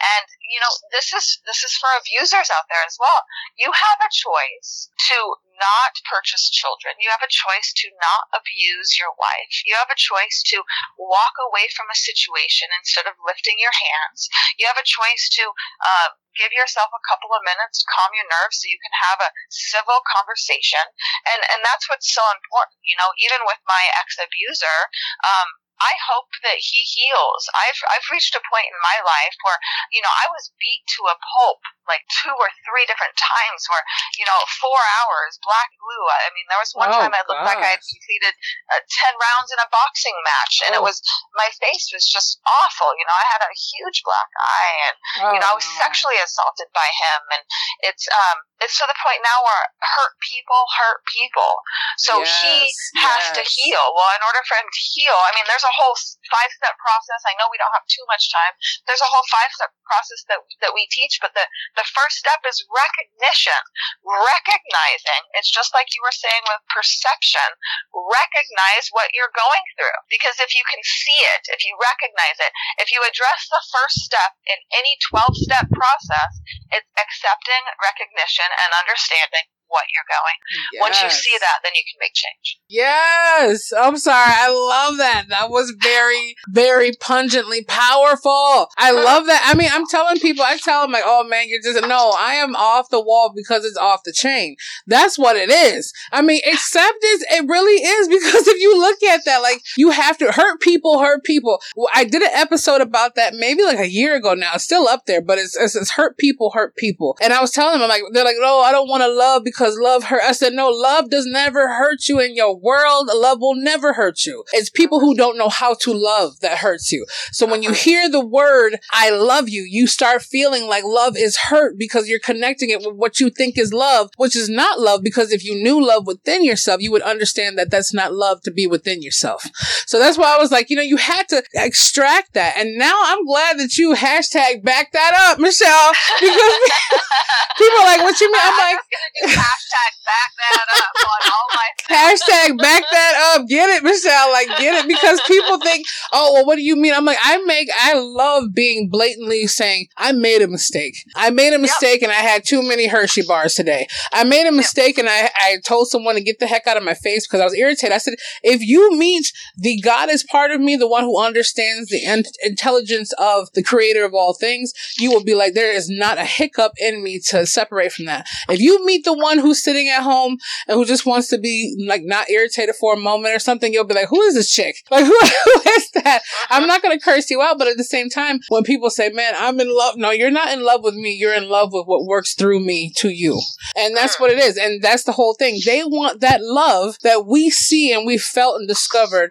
And you know, this is this is for abusers out there as well. You have a choice to not purchase children. You have a choice to not abuse your wife. You have a choice to walk away from a situation instead of lifting your hands. You have a choice to uh, give yourself a couple of minutes, calm your nerves, so you can have a civil conversation. And and that's what's so important. You know, even with my ex abuser, um, I hope that he heals. I've I've reached a point in my life where you know I was beat to a pulp like two or three different times where you know four hours black glue. I mean there was one Oh, time I looked like I had completed uh, ten rounds in a boxing match and it Oh. was my face was just awful. You know I had a huge black eye and you know I was Oh, sexually assaulted by him and it's um it's to the point now where hurt people hurt people. So he Yes, has to heal. Well, in order for him to heal, I mean, there's a whole five step process. I know we don't have too much time. There's a whole five step process that that we teach, but the the first step is recognition, recognizing. It's just like you were saying with perception. Recognize what you're going through, because if you can see it, if you recognize it, if you address the first step in any twelve step process, it's accepting, recognition, and understanding what you're going. Once you see that, then you can make change. Yes. I'm sorry. I love that. That was very, very pungently powerful. I *laughs* love that. I mean, I'm telling people, I tell them like, oh man, you're just, no, I am off the wall because it's off the chain. That's what it is. I mean, acceptance, it really is because *laughs* if you look at that, like you have to hurt people, hurt people. I did an episode about that maybe like a year ago now. It's still up there, but it's, it's, it's hurt people, hurt people. And I was telling them, I'm like, they're like, no, I don't want to love because love hurt. I said, no, love does never hurt you in your world. Love will never hurt you. It's people who don't know how to love that hurts you. So when you hear the word, I love you, you start feeling like love is hurt because you're connecting it with what you think is love, which is not love because if you knew love within yourself, you would understand that that's not love to be within yourself. So that's why I was like, you know, you had to extract that. And now I'm glad that you hashtag back that up, Michelle, because *laughs* people are like, what you mean? I'm like, just gonna do hashtag back that up on all my *laughs* Hashtag back that up. Get it, Michelle. Like, get it. Because people think, oh, well, what do you mean? I'm like, I make, I love being blatantly saying, I made a mistake. I made a mistake and I had too many Hershey bars today. I made a mistake and I, I told someone to get the heck out of my face because I was irritated. I said, if you meet the goddess part of me, the one who understands the in- intelligence of the creator of all things, you will be like, there is not a hiccup in me to separate from that. If you meet the one who's sitting at home and who just wants to be like not irritated for a moment or something, you'll be like, who is this chick? *laughs* Like, who, who is that? Uh-huh. I'm not going to curse you out, but at the same time, when people say, man, I'm in love, no, you're not in love with me. You're in love with what works through me to you. And that's what it is. And that's the whole thing. They want that love that we see and we felt and discovered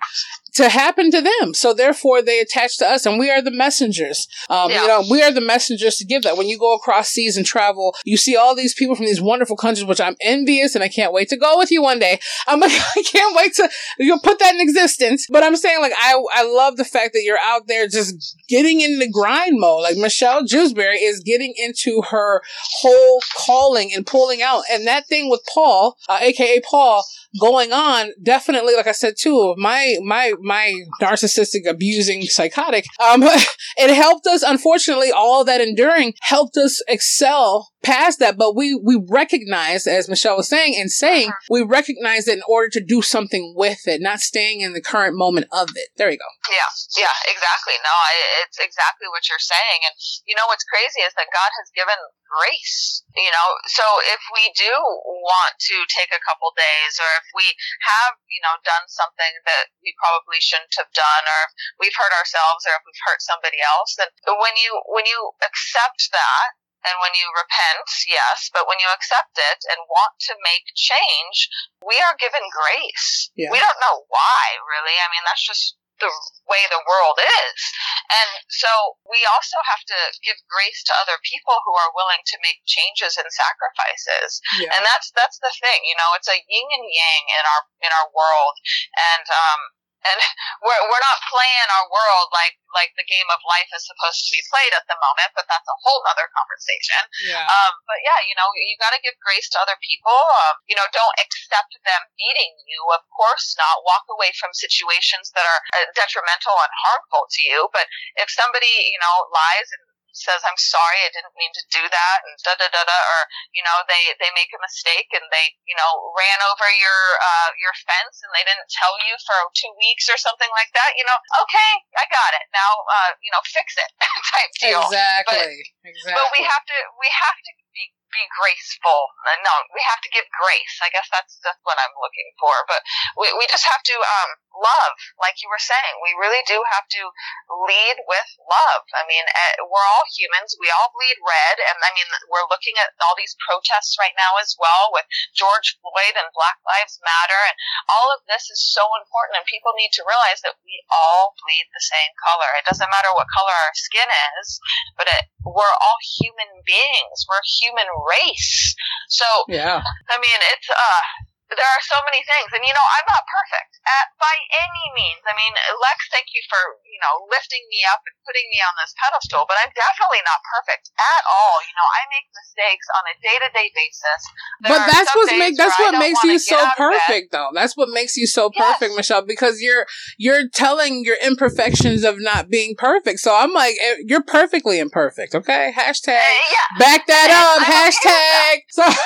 to happen to them. So therefore they attach to us and we are the messengers. Um, Yeah. you know, we are the messengers to give that. When you go across seas and travel, you see all these people from these wonderful countries, which I'm envious and I can't wait to go with you one day. I'm like, *laughs* I can't wait to, you'll put that in existence. But I'm saying like, I, I love the fact that you're out there just getting in the grind mode. Like Michelle Jewsbury is getting into her whole calling and pulling out. And that thing with Paul, uh, aka Paul, going on definitely like i said too my my my narcissistic abusing psychotic um *laughs* it helped us unfortunately all that enduring helped us excel past that but we we recognize, as michelle was saying and saying uh-huh. we recognize it in order to do something with it not staying in the current moment of it there you go Yeah, yeah, exactly. No, I, it's exactly what you're saying. And you know what's crazy is that God has given grace. You know, so if we do want to take a couple days, or if we have, you know, done something that we probably shouldn't have done, or if we've hurt ourselves, or if we've hurt somebody else, then when you when you accept that. And when you repent, yes, but when you accept it and want to make change, we are given grace. Yeah. We don't know why, really. I mean, that's just the way the world is. And so we also have to give grace to other people who are willing to make changes and sacrifices. yeah And that's that's the thing, you know, it's a yin and yang in our in our world. And um and we're we're not playing our world like like the game of life is supposed to be played at the moment, but that's a whole other conversation. yeah Um, but yeah, you know, you got to give grace to other people. Um, you know, don't accept them beating you. Of course not. Walk away from situations that are uh, detrimental and harmful to you. But if somebody, you know, lies and says, I'm sorry, I didn't mean to do that, and da da da da, or, you know, they, they make a mistake and they, you know, ran over your, uh, your fence and they didn't tell you for two weeks or something like that, you know, okay, I got it. Now, uh, you know, fix it *laughs* type deal. exactly exactly But we have to we have to be be graceful. Uh, No, we have to give grace. I guess that's what I'm looking for. But we we just have to um love, like you were saying. We really do have to lead with love. I mean, uh, we're all humans. We all bleed red, and I mean, we're looking at all these protests right now as well with George Floyd and Black Lives Matter, and all of this is so important. And people need to realize that we all bleed the same color. It doesn't matter what color our skin is but it, we're all human beings. We're human race. So, yeah I mean, it's, uh, there are so many things. And, you know, I'm not perfect at, by any means. I mean, Lex, thank you for, you know, lifting me up and putting me on this pedestal, but I'm definitely not perfect at all. You know, I make mistakes on a day to day basis. There but that's what make that's what makes you so out of bed. perfect though that's what makes you so Yes. perfect michelle because you're you're telling your imperfections of not being perfect so i'm like eh, you're perfectly imperfect okay hashtag Uh, yeah. back that *laughs* I'm up okay hashtag so *laughs*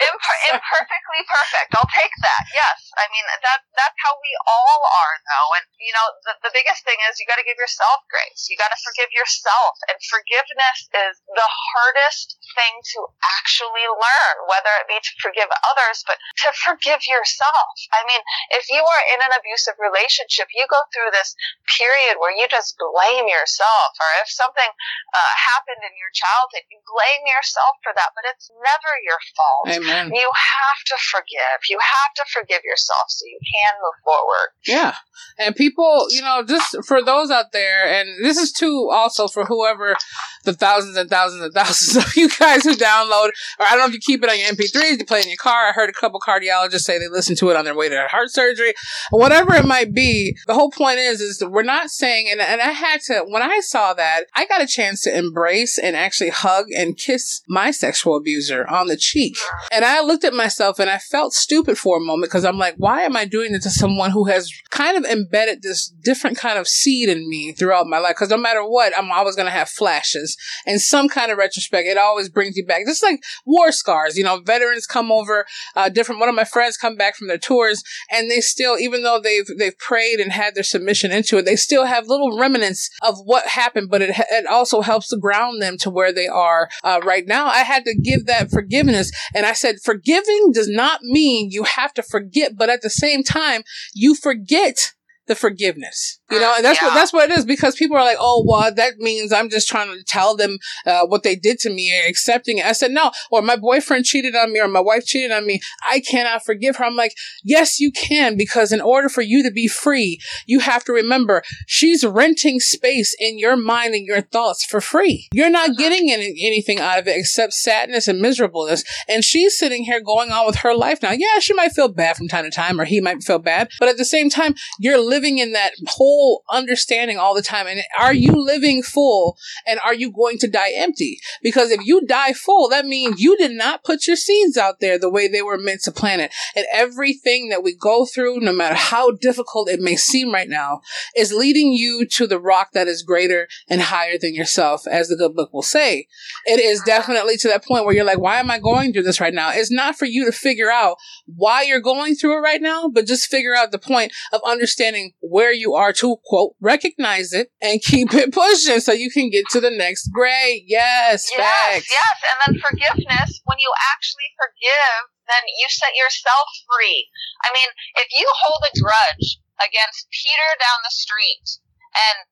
Imper- imperfectly perfect. I'll take that. Yes. I mean that that's how we all are though. And you know, the, the biggest thing is you gotta give yourself grace. You gotta forgive yourself. And forgiveness is the hardest thing to actually learn, whether it be to forgive others, but to forgive yourself. I mean, if you are in an abusive relationship, you go through this period where you just blame yourself, or if something uh, happened in your childhood, you blame yourself for that, but it's never your fault. amen You have to forgive. You have to forgive yourself so you can move forward. Yeah. And people, you know, just for those out there, and this is too also for whoever the thousands and thousands and *laughs* thousands of you guys who download, or I don't know if you keep it on your MP3s, you play it in your car. I heard a couple cardiologists say they listen to it on their way to heart surgery, whatever it might be. The whole point is, is that we're not saying, and, and I had to, when I saw that, I got a chance to embrace and actually hug and kiss my sexual abuser on the cheek. And I looked at myself and I felt stupid for a moment because I'm like, why am I doing this to someone who has kind of embedded this different kind of seed in me throughout my life? Because no matter what, I'm always going to have flashes and some kind of retrospect. It always brings you back, just like war scars. You know, veterans come over, uh, different. One of my friends come back from their tours and they still, even though they've they've prayed and had their submission into it, they still have little remnants of what happened. But it it also helps to ground them to where they are uh, right now. I had to give that forgiveness, and I said, forgiving does not mean you have to forget, but at the same time, you forget the forgiveness. You know, and that's yeah. what that's what it is because people are like, oh, well, that means I'm just trying to tell them uh, what they did to me, and accepting it. I said no, or my boyfriend cheated on me, or my wife cheated on me. I cannot forgive her. I'm like, yes, you can, because in order for you to be free, you have to remember she's renting space in your mind and your thoughts for free. You're not uh-huh. getting any, anything out of it except sadness and miserableness. And she's sitting here going on with her life now. Yeah, she might feel bad from time to time, or he might feel bad, but at the same time, you're living in that whole full understanding all the time. And are you living full and are you going to die empty? Because if you die full, that means you did not put your seeds out there the way they were meant to plant it. And everything that we go through, no matter how difficult it may seem right now, is leading you to the rock that is greater and higher than yourself, as the good book will say. It is definitely to that point where you're like, why am I going through this right now? It's not for you to figure out why you're going through it right now, but just figure out the point of understanding where you are to quote, recognize it and *laughs* keep it pushing so you can get to the next grade. Yes, yes, facts. yes. And then forgiveness, when you actually forgive, then you set yourself free. I mean, if you hold a grudge against Peter down the street and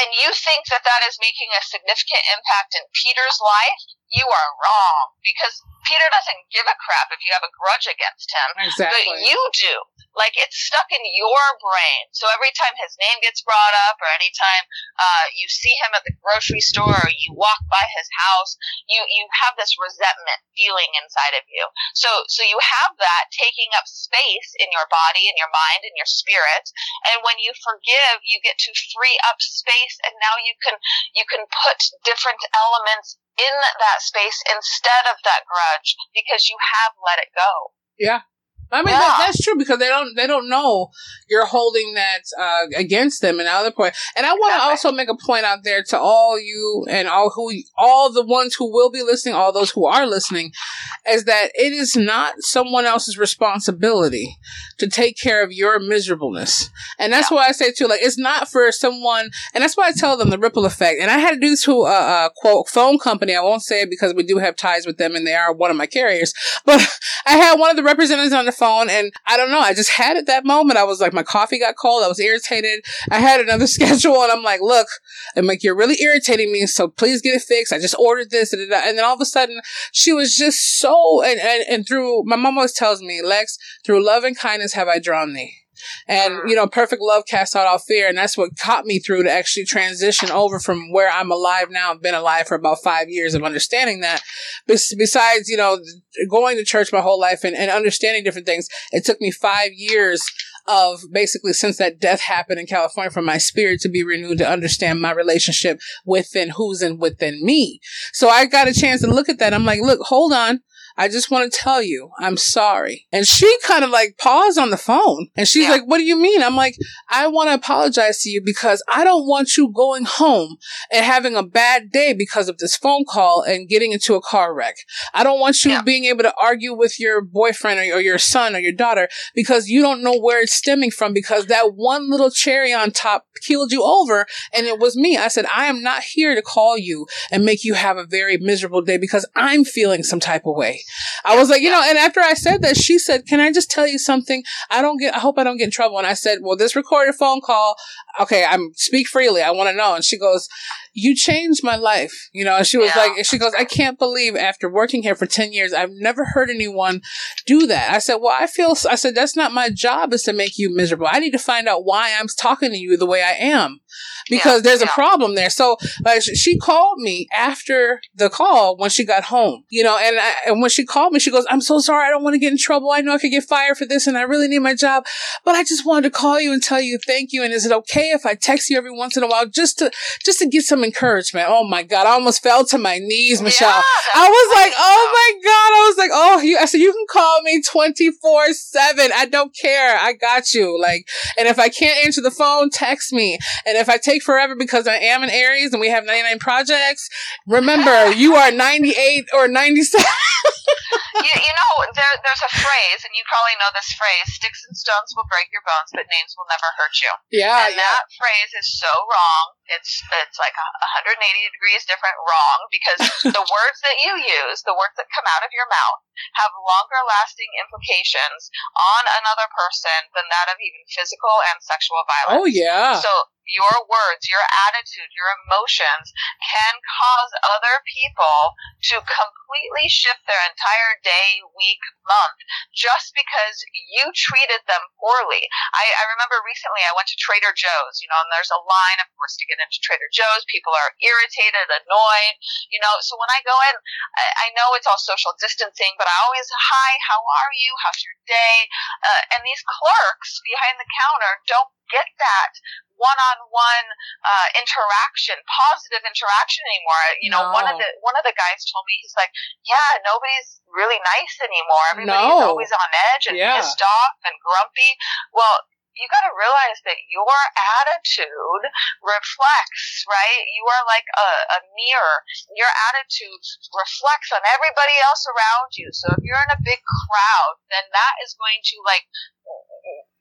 and you think that that is making a significant impact in Peter's life, you are wrong because Peter doesn't give a crap if you have a grudge against him. Exactly. But you do. Like it's stuck in your brain. So every time his name gets brought up, or anytime uh, you see him at the grocery store, or you walk by his house, you you have this resentment feeling inside of you. So so you have that taking up space in your body, in your mind, in your spirit. And when you forgive, you get to free up space, and now you can you can put different elements in that space instead of that grudge because you have let it go. Yeah. I mean, yeah. that, that's true because they don't they don't know you're holding that uh, against them. And other point, and I want to also make a point out there to all you and all who all the ones who will be listening, all those who are listening, is that it is not someone else's responsibility to take care of your miserableness. And that's yeah. why I say too, like it's not for someone, and that's why I tell them the ripple effect. And I had to do to a, a quote phone company. I won't say it because we do have ties with them, and they are one of my carriers. But *laughs* I had one of the representatives on the phone and I don't know. I just had it that moment. I was like, my coffee got cold. I was irritated. I had another *laughs* schedule and I'm like, look, I'm like, you're really irritating me. So please get it fixed. I just ordered this. And then all of a sudden she was just so, and, and, and through, my mom always tells me, Lex, through love and kindness have I drawn thee. And, mm. you know, perfect love casts out all fear. And that's what caught me through to actually transition over from where I'm alive now. I've been alive for about five years of understanding that. Besides, you know, going to church my whole life and, and understanding different things, it took me five years of basically since that death happened in California for my spirit to be renewed to understand my relationship within who's and within me. So I got a chance to look at that. I'm like, look, hold on. I just want to tell you, I'm sorry. And she kind of like paused on the phone and she's yeah. like, what do you mean? I'm like, I want to apologize to you because I don't want you going home and having a bad day because of this phone call and getting into a car wreck. I don't want you yeah. being able to argue with your boyfriend or, or your son or your daughter because you don't know where it's stemming from because that one little cherry on top killed you over and it was me. I said, I am not here to call you and make you have a very miserable day because I'm feeling some type of way. I was like, you know, and after I said that, she said, can I just tell you something? I don't get, I hope I don't get in trouble. And I said, well, this recorded phone call, okay, I'm speak freely. I want to know. And she goes, you changed my life. You know, and she was yeah. like, she goes, I can't believe after working here for 10 years, I've never heard anyone do that. I said, well, I feel, I said, that's not my job is to make you miserable. I need to find out why I'm talking to you the way I am because yeah, there's yeah. a problem there. So like, she called me after the call when she got home, you know, and, I, and when she called me, she goes, I'm so sorry. I don't want to get in trouble. I know I could get fired for this and I really need my job, but I just wanted to call you and tell you thank you. And is it okay if I text you every once in a while just to, just to get some encouragement? Oh my God. I almost fell to my knees, Michelle. Yeah, I was like, oh my God. I was like, oh, you, I said, you can call me 24 seven. I don't care. I got you. Like, and if I can't answer the phone, text me. And if I take forever because I am an Aries and we have 99 projects, remember *laughs* you are 98 or 97. *laughs* you, you know, there, there's a phrase, and you probably know this phrase: "Sticks and stones will break your bones, but names will never hurt you." Yeah, and yeah. That phrase is so wrong. It's it's like a 180 degrees different wrong because *laughs* the words that you use, the words that come out of your mouth, have longer lasting implications on another person than that of even physical and sexual violence. Oh yeah. So your words, your attitude, your emotions can cause other people to completely shift their entire day, week, month just because you treated them poorly. I, I remember recently I went to Trader Joe's, you know, and there's a line, of course, to get into Trader Joe's. People are irritated, annoyed, you know. So when I go in, I, I know it's all social distancing, but I always, hi, how are you? How's your day? Uh, and these clerks behind the counter don't get that one-on-one uh, interaction, positive interaction anymore. You know, No. one of the one of the guys told me he's like, yeah, nobody's really nice anymore. Everybody's No. always on edge and Yeah. pissed off and grumpy. Well. You got to realize that your attitude reflects, right? You are like a, a mirror. Your attitude reflects on everybody else around you. So if you're in a big crowd, then that is going to like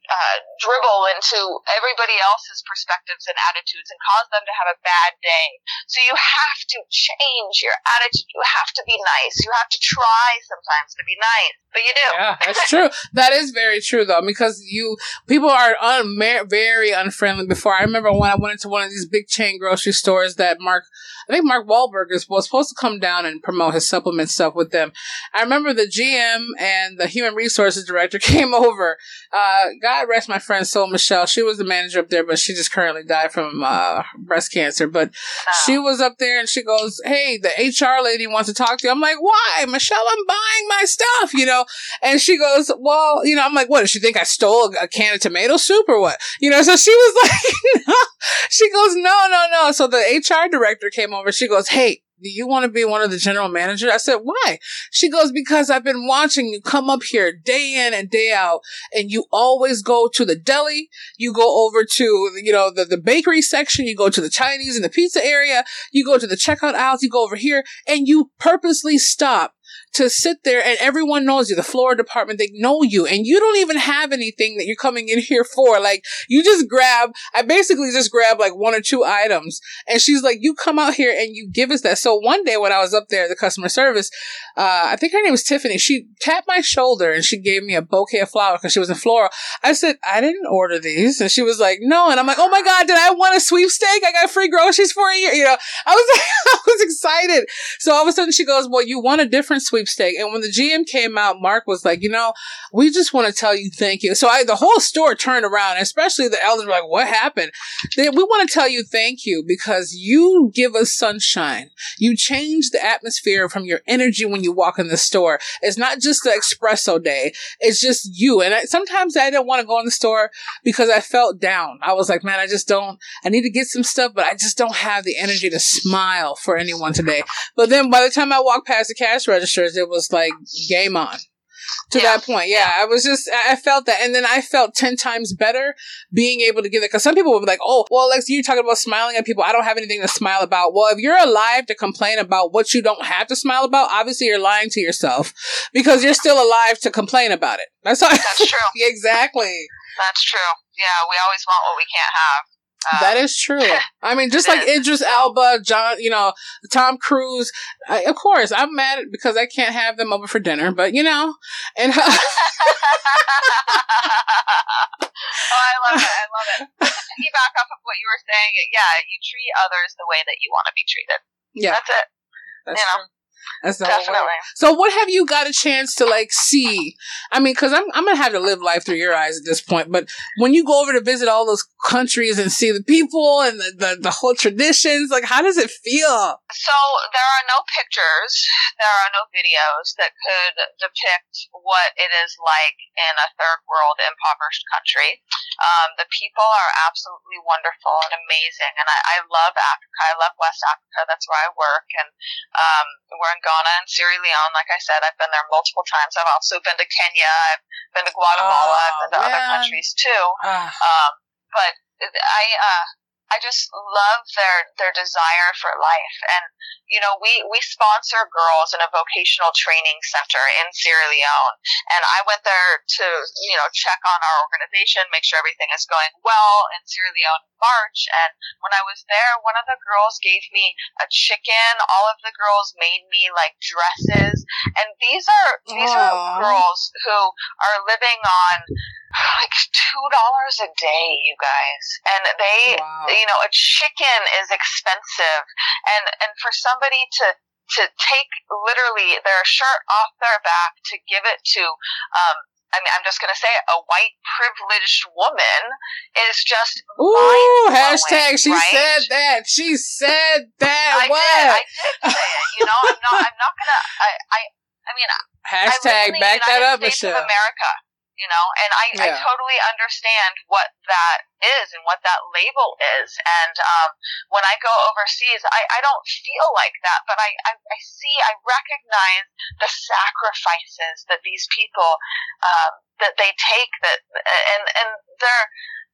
uh, dribble into everybody else's perspectives and attitudes and cause them to have a bad day. So you have to change your attitude. You have to be nice. You have to try sometimes to be nice, but you do. Yeah, *laughs* that's true. That is very true though, because you people are un- very unfriendly. Before I remember when I went into one of these big chain grocery stores that Mark, I think Mark Wahlberg is, was supposed to come down and promote his supplement stuff with them. I remember the GM and the human resources director *laughs* came over. Uh, God rest my friend Soul Michelle. She was the manager up there, but she just currently died from uh, breast cancer. But she was up there and she goes, Hey, the HR lady wants to talk to you. I'm like, Why? Michelle, I'm buying my stuff, you know? And she goes, Well, you know, I'm like, What? Does she think I stole a, a can of tomato soup or what? You know, so she was *laughs* like, *laughs* no. She goes, No, no, no. So the HR director came over. She goes, Hey, do you want to be one of the general managers? I said, why? She goes, because I've been watching you come up here day in and day out and you always go to the deli. You go over to, you know, the, the bakery section. You go to the Chinese and the pizza area. You go to the checkout aisles. You go over here and you purposely stop to sit there and everyone knows you, the floor department, they know you and you don't even have anything that you're coming in here for. Like you just grab, I basically just grab like one or two items and she's like, you come out here and you give us that. So one day when I was up there, the customer service, uh, I think her name was Tiffany. She tapped my shoulder and she gave me a bouquet of flowers because she was in Flora. I said, I didn't order these. And she was like, no. And I'm like, oh my God, did I want a sweepstake? I got free groceries for a year. You know, I was *laughs* I was excited. So all of a sudden she goes, well, you want a different sweepstake. Steak and when the GM came out, Mark was like, you know, we just want to tell you thank you. So I, the whole store turned around, especially the elders were like, what happened? They, we want to tell you thank you because you give us sunshine. You change the atmosphere from your energy when you walk in the store. It's not just the espresso day. It's just you. And I, sometimes I didn't want to go in the store because I felt down. I was like, man, I just don't, I need to get some stuff, but I just don't have the energy to smile for anyone today. But then by the time I walked past the cash registers, it was like game on. To Yeah. that point, yeah, I was just, I felt that. And then I felt 10 times better being able to give it. Cause some people will be like, oh, well, Lex, you're talking about smiling at people. I don't have anything to smile about. Well, if you're alive to complain about what you don't have to smile about, obviously you're lying to yourself because you're still alive to complain about it. That's all. That's true. *laughs* exactly. That's true. Yeah, we always want what we can't have. Uh, that is true. *laughs* I mean, just like is. Idris Elba, John, you know, Tom Cruise. I, of course, I'm mad because I can't have them over for dinner, but you know, and *laughs* *laughs* oh, I love it. I love it. To piggyback off of what you were saying, yeah, you treat others the way that you want to be treated. yeah, That's it. that's you know, true. Whole way. Definitely. So, what have you got a chance to like see? I mean, because I'm I'm gonna have to live life through your eyes at this point. But when you go over to visit all those countries and see the people and the the, the whole traditions, like how does it feel? So there are no pictures, there are no videos that could depict what it is like in a third world impoverished country. Um, the people are absolutely wonderful and amazing, and I, I love Africa. I love West Africa. That's where I work, and um, we're in Ghana and Sierra Leone. Like I said, I've been there multiple times. I've also been to Kenya. I've been to Guatemala. I've been to Oh, other countries too. Ah, Um, but I, uh, I just love their their desire for life. And you know, we we sponsor girls in a vocational training center in Sierra Leone, and I went there to you know check on our organization, make sure everything is going well in Sierra Leone in March. And when I was there, one of the girls gave me a chicken. All of the girls made me like dresses, and these are these Aww. are girls who are living on like two dollars a day, you guys. And they, wow. You know, a chicken is expensive, and and for somebody to to take literally their shirt off their back to give it to um, I mean, I'm just going to say it, a white privileged woman is just Ooh, hashtag she right? said that. She said that. I what? did. I did say it. You know, I'm not, I'm not going to, I, I, I mean, hashtag back that up, States Michelle. America you know and i yeah. i totally understand what that is and what that label is and um when i go overseas i i don't feel like that but i i, I see i recognize the sacrifices that these people um that they take that and and their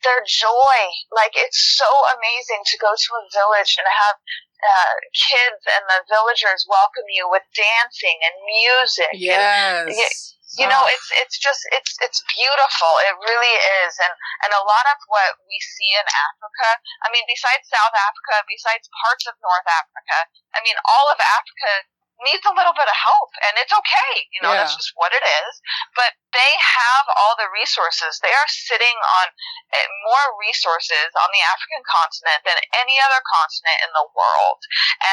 their joy like it's so amazing to go to a village and have uh, kids and the villagers welcome you with dancing and music. Yes. And, you know, it's it's just it's it's beautiful. It really is, and and a lot of what we see in Africa. I mean, besides South Africa, besides parts of North Africa, I mean, all of Africa needs a little bit of help and it's okay you know yeah. that's just what it is but they have all the resources they are sitting on eh, more resources on the african continent than any other continent in the world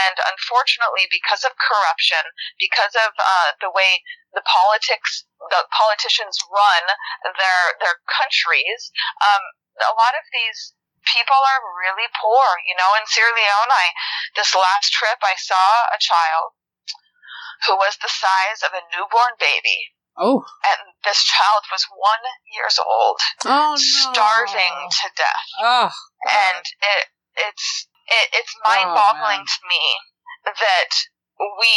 and unfortunately because of corruption because of uh, the way the politics the politicians run their their countries um, a lot of these people are really poor. You know, in Sierra Leone, I, this last trip, I saw a child who was the size of a newborn baby. Oh. And this child was one years old. Oh, no. Starving to death. Oh. And it, it's, it, it's mind boggling oh, to me that we,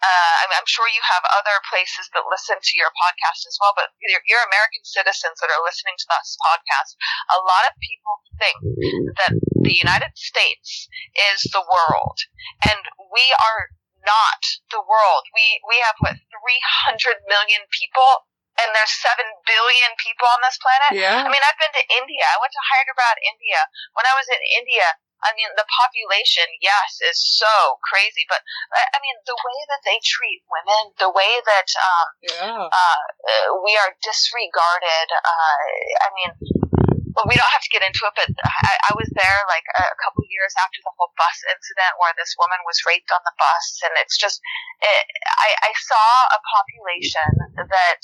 uh, I am sure you have other places that listen to your podcast as well, but your, your American citizens that are listening to this podcast, a lot of people think that the United States is the world. And we are not the world. We we have what 300 million people and there's 7 billion people on this planet. Yeah. I mean, I've been to India. I went to Hyderabad, India. When I was in India, I mean, the population, yes, is so crazy, but I mean, the way that they treat women, the way that um, yeah. uh, we are disregarded. Uh, I mean, well, we don't have to get into it, but I, I was there like a, a couple years after the whole bus incident where this woman was raped on the bus, and it's just, it, I, I saw a population that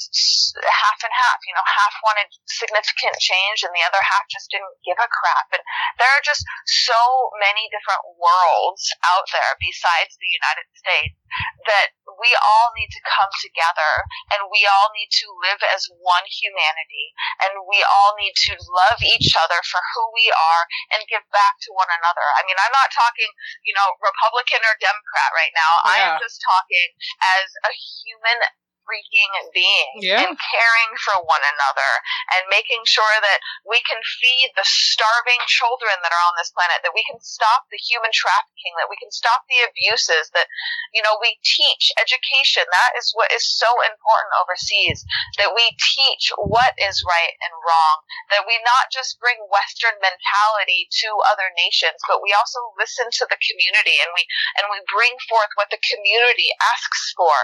half and half, you know, half wanted significant change, and the other half just didn't give a crap. And there are just so many different worlds out there besides the United States that we all need to come together, and we all need to live as one humanity, and we all need to love each other for who we are and give back to one another. I mean, I'm not talking, you know, Republican or Democrat right now. Yeah. I am just talking as a human freaking being yeah. and caring for one another and making sure that we can feed the starving children that are on this planet, that we can stop the human trafficking, that we can stop the abuses, that, you know, we teach education. That is what is so important overseas, that we teach what is right and wrong, that we not just bring Western mentality to other nations, but we also listen to the community and we, and we bring forth what the community asks for.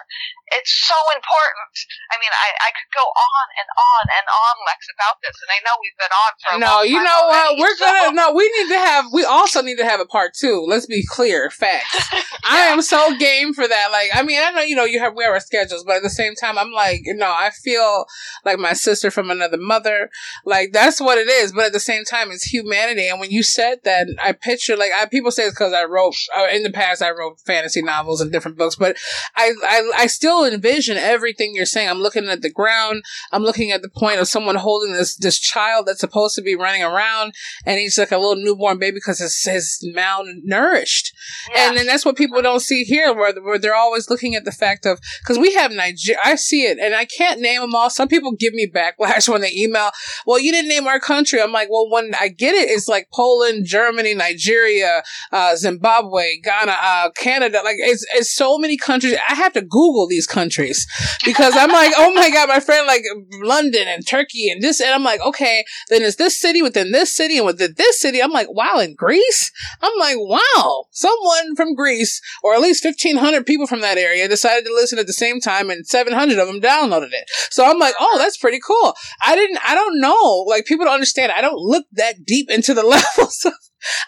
It's so important important. I mean, I, I could go on and on and on, Lex, about this, and I know we've been on for no. you know what? We're so. gonna no. We need to have. We also need to have a part two. Let's be clear, facts. *laughs* yeah. I am so game for that. Like, I mean, I know you know you have we have our schedules, but at the same time, I'm like, you know, I feel like my sister from another mother. Like that's what it is. But at the same time, it's humanity. And when you said that, I picture like I, people say it's because I wrote uh, in the past. I wrote fantasy novels and different books, but I I, I still envision every everything you're saying. I'm looking at the ground. I'm looking at the point of someone holding this this child that's supposed to be running around, and he's like a little newborn baby because his his malnourished. Yeah. And then that's what people don't see here, where, where they're always looking at the fact of because we have Nigeria. I see it, and I can't name them all. Some people give me backlash *laughs* when they email. Well, you didn't name our country. I'm like, well, when I get it, it's like Poland, Germany, Nigeria, uh, Zimbabwe, Ghana, uh, Canada. Like it's it's so many countries. I have to Google these countries because I'm like, oh my god, my friend like London and Turkey and this, and I'm like, okay, then it's this city within this city and within this city. I'm like, wow, in Greece. I'm like, wow, someone from Greece or at least 1,500 people from that area decided to listen at the same time, and 700 of them downloaded it. So I'm like, oh, that's pretty cool. I didn't, I don't know. Like people don't understand. I don't look that deep into the *laughs* levels of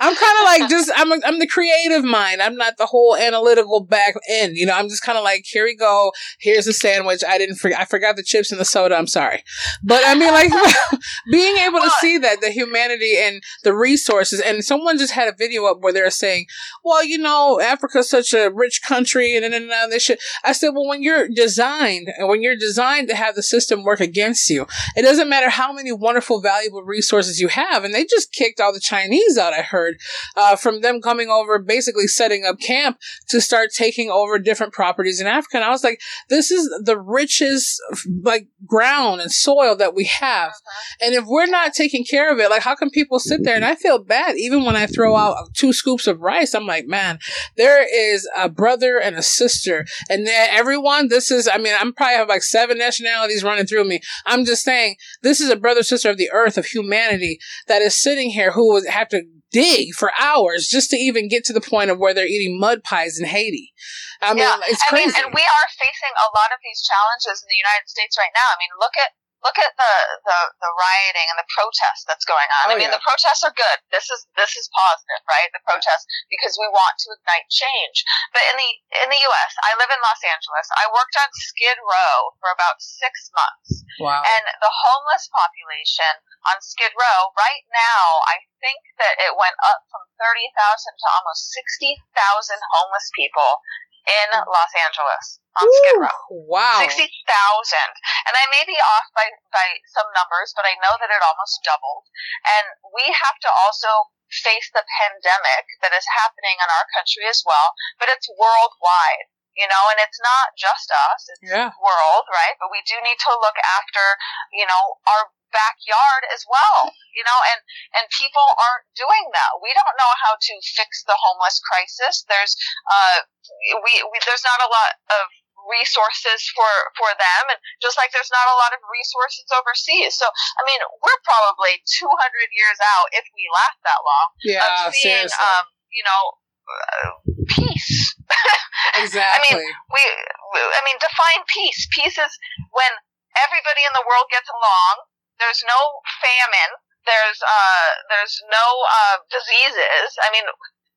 I'm kind of like *laughs* just I'm a, I'm the creative mind. I'm not the whole analytical back end. You know, I'm just kind of like here we go. Here's a sandwich. I didn't forget. I forgot the chips and the soda. I'm sorry, but I mean like *laughs* being able to see that the humanity and the resources. And someone just had a video up where they're saying, well, you know, Africa's such a rich country and then and this shit. I said, well, when you're designed and when you're designed to have the system work against you, it doesn't matter how many wonderful, valuable resources you have. And they just kicked all the Chinese out. I heard uh, from them coming over, basically setting up camp to start taking over different properties in Africa. And I was like, this is the richest like ground and soil that we have. Uh-huh. And if we're not taking care of it, like how can people sit there? And I feel bad even when I throw out two scoops of rice. I'm like, man, there is a brother and a sister, and everyone. This is, I mean, I'm probably have like seven nationalities running through me. I'm just saying, this is a brother sister of the earth of humanity that is sitting here who would have to dig for hours just to even get to the point of where they're eating mud pies in Haiti. I mean, yeah. it's crazy. I mean, and we are facing a lot of these challenges in the United States right now. I mean, look at look at the, the, the rioting and the protest that's going on. Oh, I mean, yeah. the protests are good. This is this is positive, right? The protests because we want to ignite change. But in the in the U.S., I live in Los Angeles. I worked on Skid Row for about six months. Wow. And the homeless population on Skid Row right now, I think that it went up from thirty thousand to almost sixty thousand homeless people in Los Angeles on Ooh, Skid Row. Wow. 60,000. And I may be off by, by some numbers, but I know that it almost doubled. And we have to also face the pandemic that is happening in our country as well, but it's worldwide you know, and it's not just us, it's yeah. world, right? But we do need to look after, you know, our backyard as well, you know, and, and people aren't doing that. We don't know how to fix the homeless crisis. There's, uh, we, we there's not a lot of resources for for them and just like there's not a lot of resources overseas so i mean we're probably 200 years out if we last that long yeah seeing seriously. um you know uh, peace exactly *laughs* i mean we i mean define peace peace is when everybody in the world gets along there's no famine there's uh there's no uh diseases i mean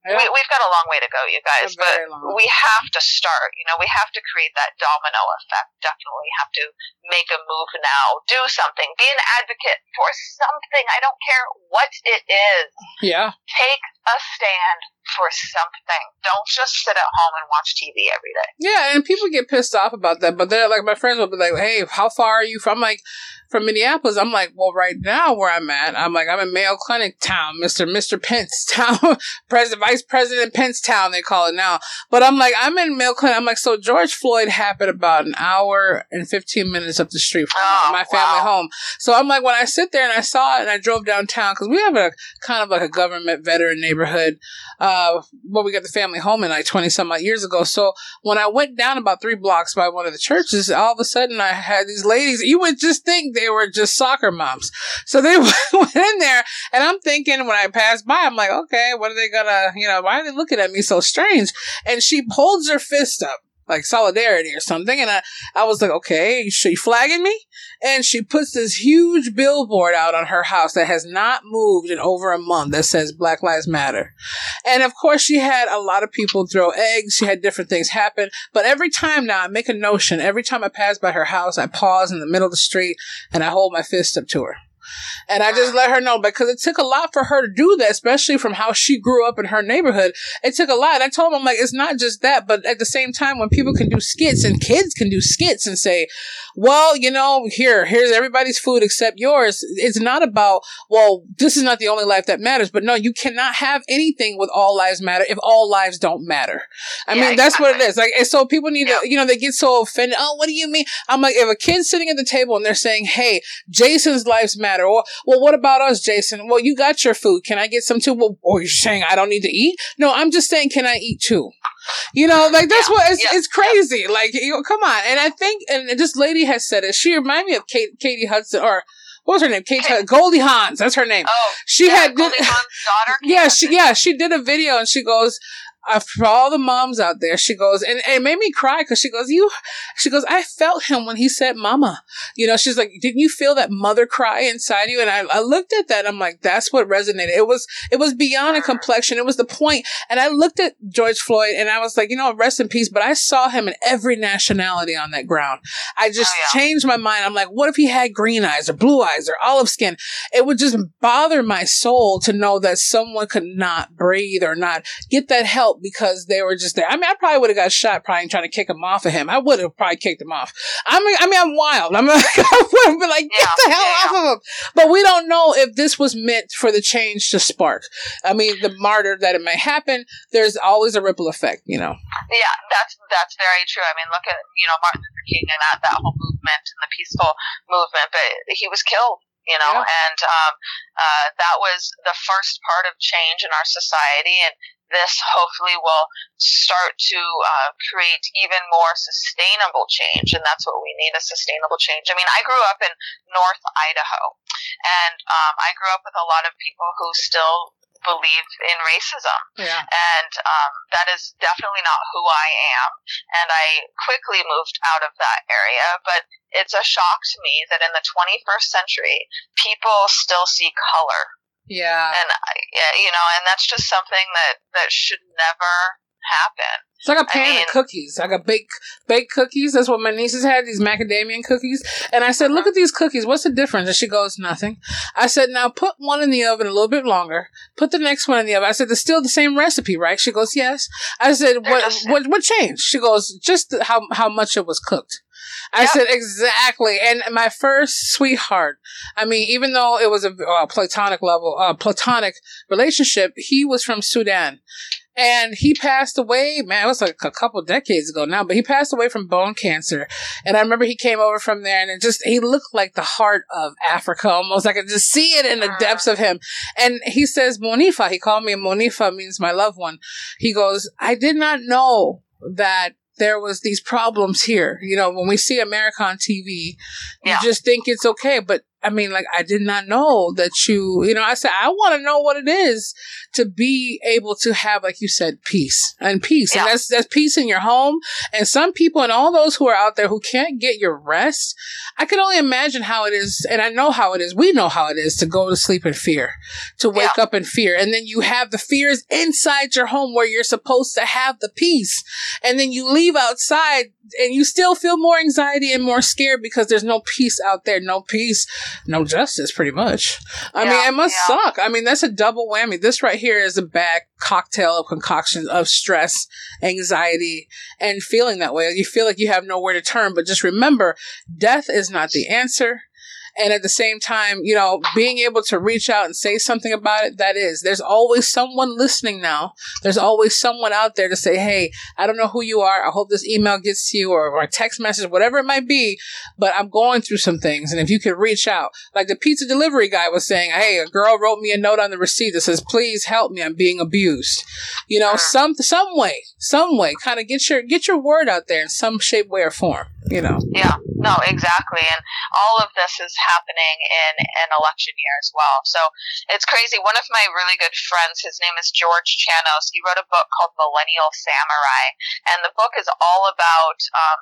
yeah. We, we've got a long way to go, you guys, but long. we have to start. You know, we have to create that domino effect. Definitely have to make a move now. Do something. Be an advocate for something. I don't care what it is. Yeah. Take a stand for something. Don't just sit at home and watch TV every day. Yeah, and people get pissed off about that, but they're like, my friends will be like, hey, how far are you from? like, from Minneapolis. I'm like, well, right now where I'm at, I'm like, I'm in Mayo Clinic Town, Mr. Mr. Pence Town, *laughs* President, Vice President Pence Town, they call it now. But I'm like, I'm in Mayo Clinic. I'm like, so George Floyd happened about an hour and 15 minutes up the street from oh, my family wow. home. So I'm like, when I sit there and I saw it and I drove downtown, cause we have a kind of like a government veteran neighborhood, uh, Uh, where we got the family home in like 20 some odd years ago. So when I went down about three blocks by one of the churches, all of a sudden I had these ladies, you would just think they were just soccer moms. So they *laughs* went in there and I'm thinking when I passed by, I'm like, okay, what are they gonna, you know, why are they looking at me so strange? And she holds her fist up like solidarity or something. And I, I was like, okay, she flagging me? And she puts this huge billboard out on her house that has not moved in over a month that says Black Lives Matter. And of course, she had a lot of people throw eggs. She had different things happen. But every time now, I make a notion. Every time I pass by her house, I pause in the middle of the street and I hold my fist up to her. And I just let her know because it took a lot for her to do that, especially from how she grew up in her neighborhood. It took a lot. I told him, I'm like, it's not just that, but at the same time, when people can do skits and kids can do skits and say, well, you know, here, here's everybody's food except yours. It's not about, well, this is not the only life that matters, but no, you cannot have anything with all lives matter if all lives don't matter. I yeah, mean, that's exactly. what it is. Like, and so people need to, you know, they get so offended. Oh, what do you mean? I'm like, if a kid's sitting at the table and they're saying, hey, Jason's lives matter, or, well, what about us, Jason? Well, you got your food. Can I get some too? Well, or you're saying I don't need to eat? No, I'm just saying, can I eat too? You know, like that's yeah, what it's, yeah, it's crazy. Yeah. Like, you know, come on. And I think, and this lady has said it. She reminded me of Kate, Katie Hudson, or what was her name? Kate, Kate. Goldie Hawn's. That's her name. Oh, she had Goldie Hawn's daughter. *laughs* Yeah, she yeah she did a video and she goes, uh, for all the moms out there, she goes, and, and it made me cry because she goes, you, she goes, I felt him when he said mama. You know, she's like, didn't you feel that mother cry inside you? And I, I looked at that. I'm like, that's what resonated. It was, it was beyond a complexion. It was the point. And I looked at George Floyd and I was like, you know, rest in peace. But I saw him in every nationality on that ground. I just oh, yeah. changed my mind. I'm like, what if he had green eyes or blue eyes or olive skin? It would just bother my soul to know that someone could not breathe or not get that help because they were just there. I mean, I probably would have got shot probably trying to kick him off of him. I would have probably kicked him off. I mean, I mean, I'm wild. I'm *laughs* like, I would have been like, get the hell off of him. But we don't know if this was meant for the change to spark. I mean, the martyr that it may happen, there's always a ripple effect, you know. Yeah, that's that's very true. I mean, look at you know Martin Luther King and that that whole movement and the peaceful movement, but he was killed you know, yeah. and um, uh, that was the first part of change in our society. And this hopefully will start to uh, create even more sustainable change. And that's what we need a sustainable change. I mean, I grew up in North Idaho, and um, I grew up with a lot of people who still believe in racism. Yeah. And um, that is definitely not who I am. And I quickly moved out of that area. But it's a shock to me that in the 21st century, people still see color yeah. And yeah, you know, and that's just something that that should never happen. It's like a pan I mean, of cookies. Like a baked baked cookies. That's what my nieces had, these macadamia cookies. And I said, Look uh-huh. at these cookies. What's the difference? And she goes, Nothing. I said, Now put one in the oven a little bit longer. Put the next one in the oven. I said, It's still the same recipe, right? She goes, Yes. I said, What what what changed? She goes, Just how how much it was cooked. I yep. said exactly. And my first sweetheart, I mean, even though it was a uh, platonic level, uh, platonic relationship, he was from Sudan. And he passed away, man, it was like a couple decades ago now, but he passed away from bone cancer. And I remember he came over from there and it just, he looked like the heart of Africa almost. I could just see it in the ah. depths of him. And he says, Monifa, he called me Monifa means my loved one. He goes, I did not know that there was these problems here. You know, when we see America on TV, yeah. you just think it's okay. But I mean, like, I did not know that you, you know, I said, I want to know what it is to be able to have, like you said, peace and peace. Yeah. And that's, that's peace in your home. And some people and all those who are out there who can't get your rest, I can only imagine how it is. And I know how it is. We know how it is to go to sleep in fear, to wake yeah. up in fear. And then you have the fears inside your home where you're supposed to have the peace. And then you leave outside and you still feel more anxiety and more scared because there's no peace out there, no peace, no justice, pretty much. I yeah, mean, it must yeah. suck. I mean, that's a double whammy. This right here is a bad cocktail of concoctions of stress, anxiety, and feeling that way. You feel like you have nowhere to turn, but just remember, death is not the answer and at the same time, you know, being able to reach out and say something about it, that is, there's always someone listening now. There's always someone out there to say, hey, I don't know who you are. I hope this email gets to you or, or a text message, whatever it might be, but I'm going through some things. And if you could reach out, like the pizza delivery guy was saying, hey, a girl wrote me a note on the receipt that says, please help me. I'm being abused. You know, uh-huh. some, some way, some way, kind of get your, get your word out there in some shape, way or form, you know? Yeah, no, exactly. And all of this is happening in an election year as well. So it's crazy. One of my really good friends, his name is George Chanos, he wrote a book called Millennial Samurai. And the book is all about um,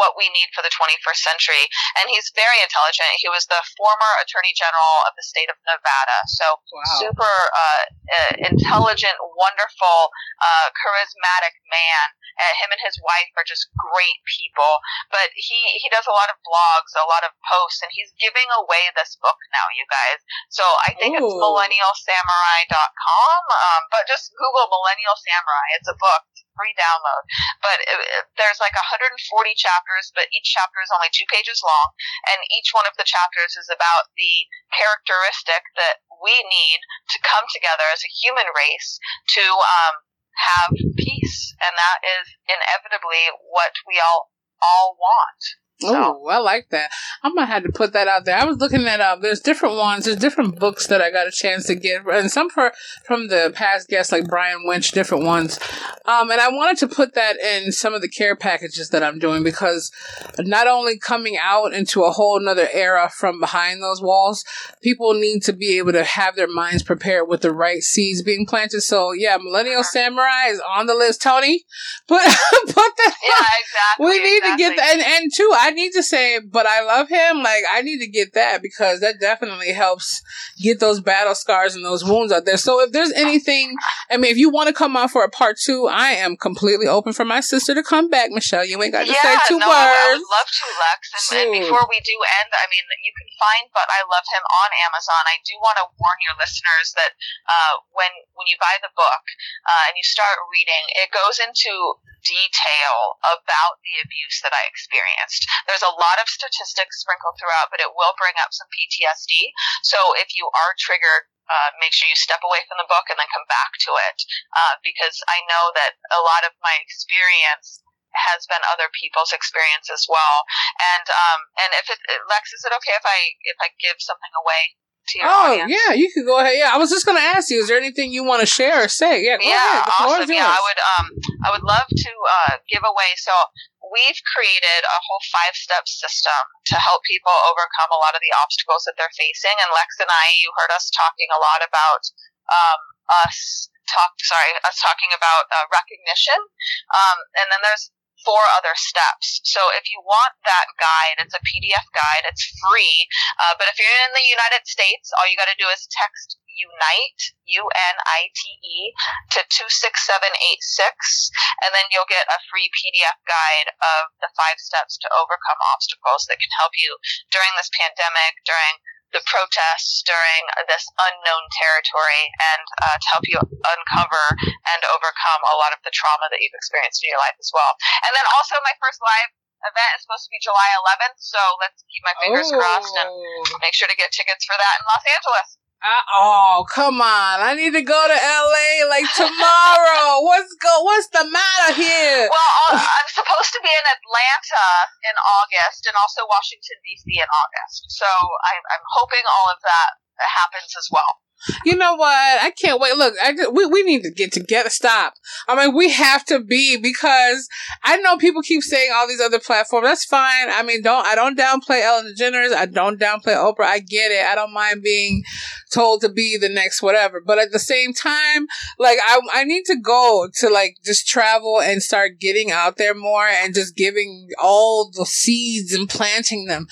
what we need for the 21st century. And he's very intelligent. He was the former Attorney General of the state of Nevada. So wow. super uh, uh, intelligent, wonderful, uh, charismatic man. Uh, him and his wife are just great people. But he, he does a lot of blogs, a lot of posts, and he's giving away this book now, you guys. So I think Ooh. it's millennialsamurai.com. Um, but just Google Millennial Samurai. It's a book free download. But it, it, there's like 140 chapters, but each chapter is only two pages long, and each one of the chapters is about the characteristic that we need to come together as a human race to um, have peace, and that is inevitably what we all all want. Oh, I like that. I'm gonna have to put that out there. I was looking at uh, there's different ones, there's different books that I got a chance to get, and some for from the past guests like Brian Winch, different ones. Um, and I wanted to put that in some of the care packages that I'm doing because not only coming out into a whole nother era from behind those walls, people need to be able to have their minds prepared with the right seeds being planted. So yeah, Millennial Samurai is on the list. Tony, put *laughs* put that. Yeah, exactly. We need exactly. to get that, and and two, I need to say, but I love him. Like, I need to get that because that definitely helps get those battle scars and those wounds out there. So if there's anything, I mean, if you want to come on for a part two, I am completely open for my sister to come back. Michelle, you ain't got to yeah, say two no, words. I would love to, Lex. And, and before we do end, I mean, you can find "But I Love Him" on Amazon. I do want to warn your listeners that uh, when when you buy the book uh, and you start reading, it goes into detail about the abuse that I experienced. There's a lot of statistics sprinkled throughout, but it will bring up some PTSD. So if you are triggered, uh, make sure you step away from the book and then come back to it, uh, because I know that a lot of my experience has been other people's experience as well. And um, and if it, Lex, is it okay if I if I give something away? Oh yeah, you could go ahead. Yeah, I was just going to ask you: Is there anything you want to share or say? Yeah, yeah, awesome. Yeah, I would um, I would love to uh, give away. So we've created a whole five step system to help people overcome a lot of the obstacles that they're facing. And Lex and I, you heard us talking a lot about um, us talk. Sorry, us talking about uh, recognition. Um, and then there's four other steps. So if you want that guide, it's a PDF guide. It's free. Uh, but if you're in the United States, all you got to do is text UNITE, U-N-I-T-E, to 26786, and then you'll get a free PDF guide of the five steps to overcome obstacles that can help you during this pandemic, during the protests during this unknown territory and uh, to help you uncover and overcome a lot of the trauma that you've experienced in your life as well. And then also my first live event is supposed to be July 11th, so let's keep my fingers oh. crossed and make sure to get tickets for that in Los Angeles. Uh, oh, come on. I need to go to LA like *laughs* tomorrow. what's go what's the matter here? Well, I'm supposed to be in Atlanta in August and also Washington DC in August. So I, I'm hoping all of that happens as well. You know what? I can't wait. Look, I we we need to get together. Stop. I mean, we have to be because I know people keep saying all these other platforms. That's fine. I mean, don't I don't downplay Ellen DeGeneres. I don't downplay Oprah. I get it. I don't mind being told to be the next whatever. But at the same time, like I I need to go to like just travel and start getting out there more and just giving all the seeds and planting them.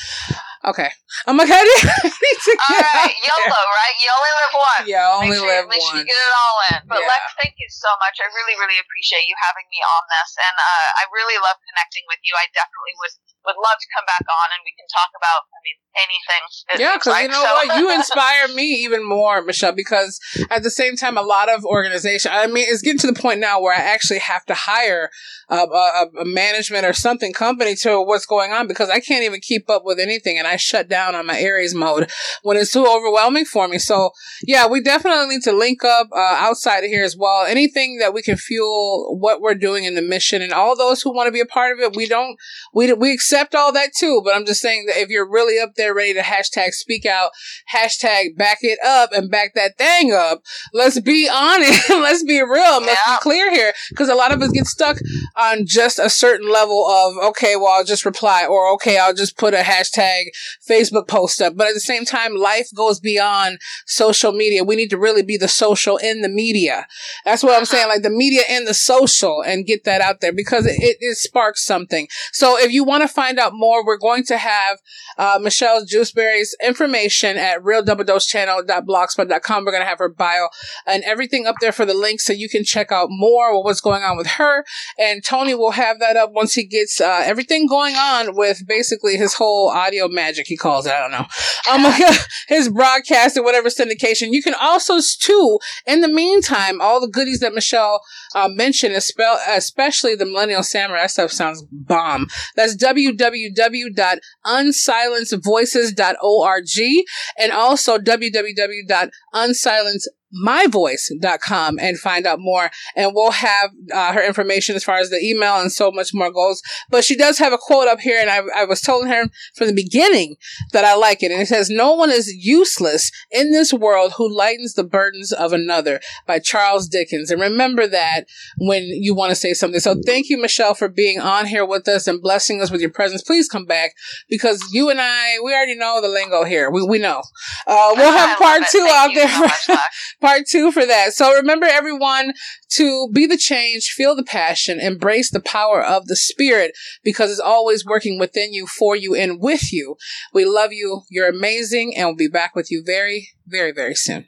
Okay. I'm like, I need, to get All right, YOLO, right? You only live once. Yeah, only sure, live make once. Make sure you get it all in. But yeah. Lex, thank you so much. I really, really appreciate you having me on this, and uh, I really love connecting with you. I definitely would would love to come back on and we can talk about, I mean, anything. Yeah, because like, you know so. what? You *laughs* inspire me even more, Michelle, because at the same time, a lot of organization, I mean, it's getting to the point now where I actually have to hire a, a, a management or something company to what's going on because I can't even keep up with anything and I shut down on my Aries mode when it's too overwhelming for me. So, yeah, we definitely need to link up uh, outside of here as well. Anything that we can fuel what we're doing in the mission and all those who want to be a part of it, we don't, we, we accept all that too. But I'm just saying that if you're really up there ready to hashtag speak out, hashtag back it up and back that thing up, let's be honest. *laughs* let's be real. Let's yeah. be clear here because a lot of us get stuck on just a certain level of, okay, well, I'll just reply or okay, I'll just put a hashtag Facebook post up. But at the same time, life goes beyond social media. We need to really be the social in the media. That's what I'm uh-huh. saying. Like the media and the social and get that out there because it, it, it sparks something. So if you want to find out more, we're going to have uh, Michelle Jewsbury's information at realdoubledosechannel.blogspot.com. We're going to have her bio and everything up there for the link so you can check out more what's going on with her. And Tony will have that up once he gets uh, everything going on with basically his whole audio magic, he calls it. I don't know. Um, *laughs* his broadcast and whatever syndication. You can also, too, in the meantime, all the goodies that Michelle uh, mentioned, especially the Millennial Samurai stuff sounds bomb. That's www.unsilencevoices.org and also www.unsilence myvoice.com and find out more. And we'll have uh, her information as far as the email and so much more goes. But she does have a quote up here, and I, I was telling her from the beginning that I like it. And it says, No one is useless in this world who lightens the burdens of another by Charles Dickens. And remember that when you want to say something. So thank you, Michelle, for being on here with us and blessing us with your presence. Please come back because you and I, we already know the lingo here. We, we know. Uh, we'll have part two out there. *laughs* Part two for that. So remember everyone to be the change, feel the passion, embrace the power of the spirit because it's always working within you, for you, and with you. We love you. You're amazing and we'll be back with you very, very, very soon.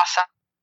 Awesome.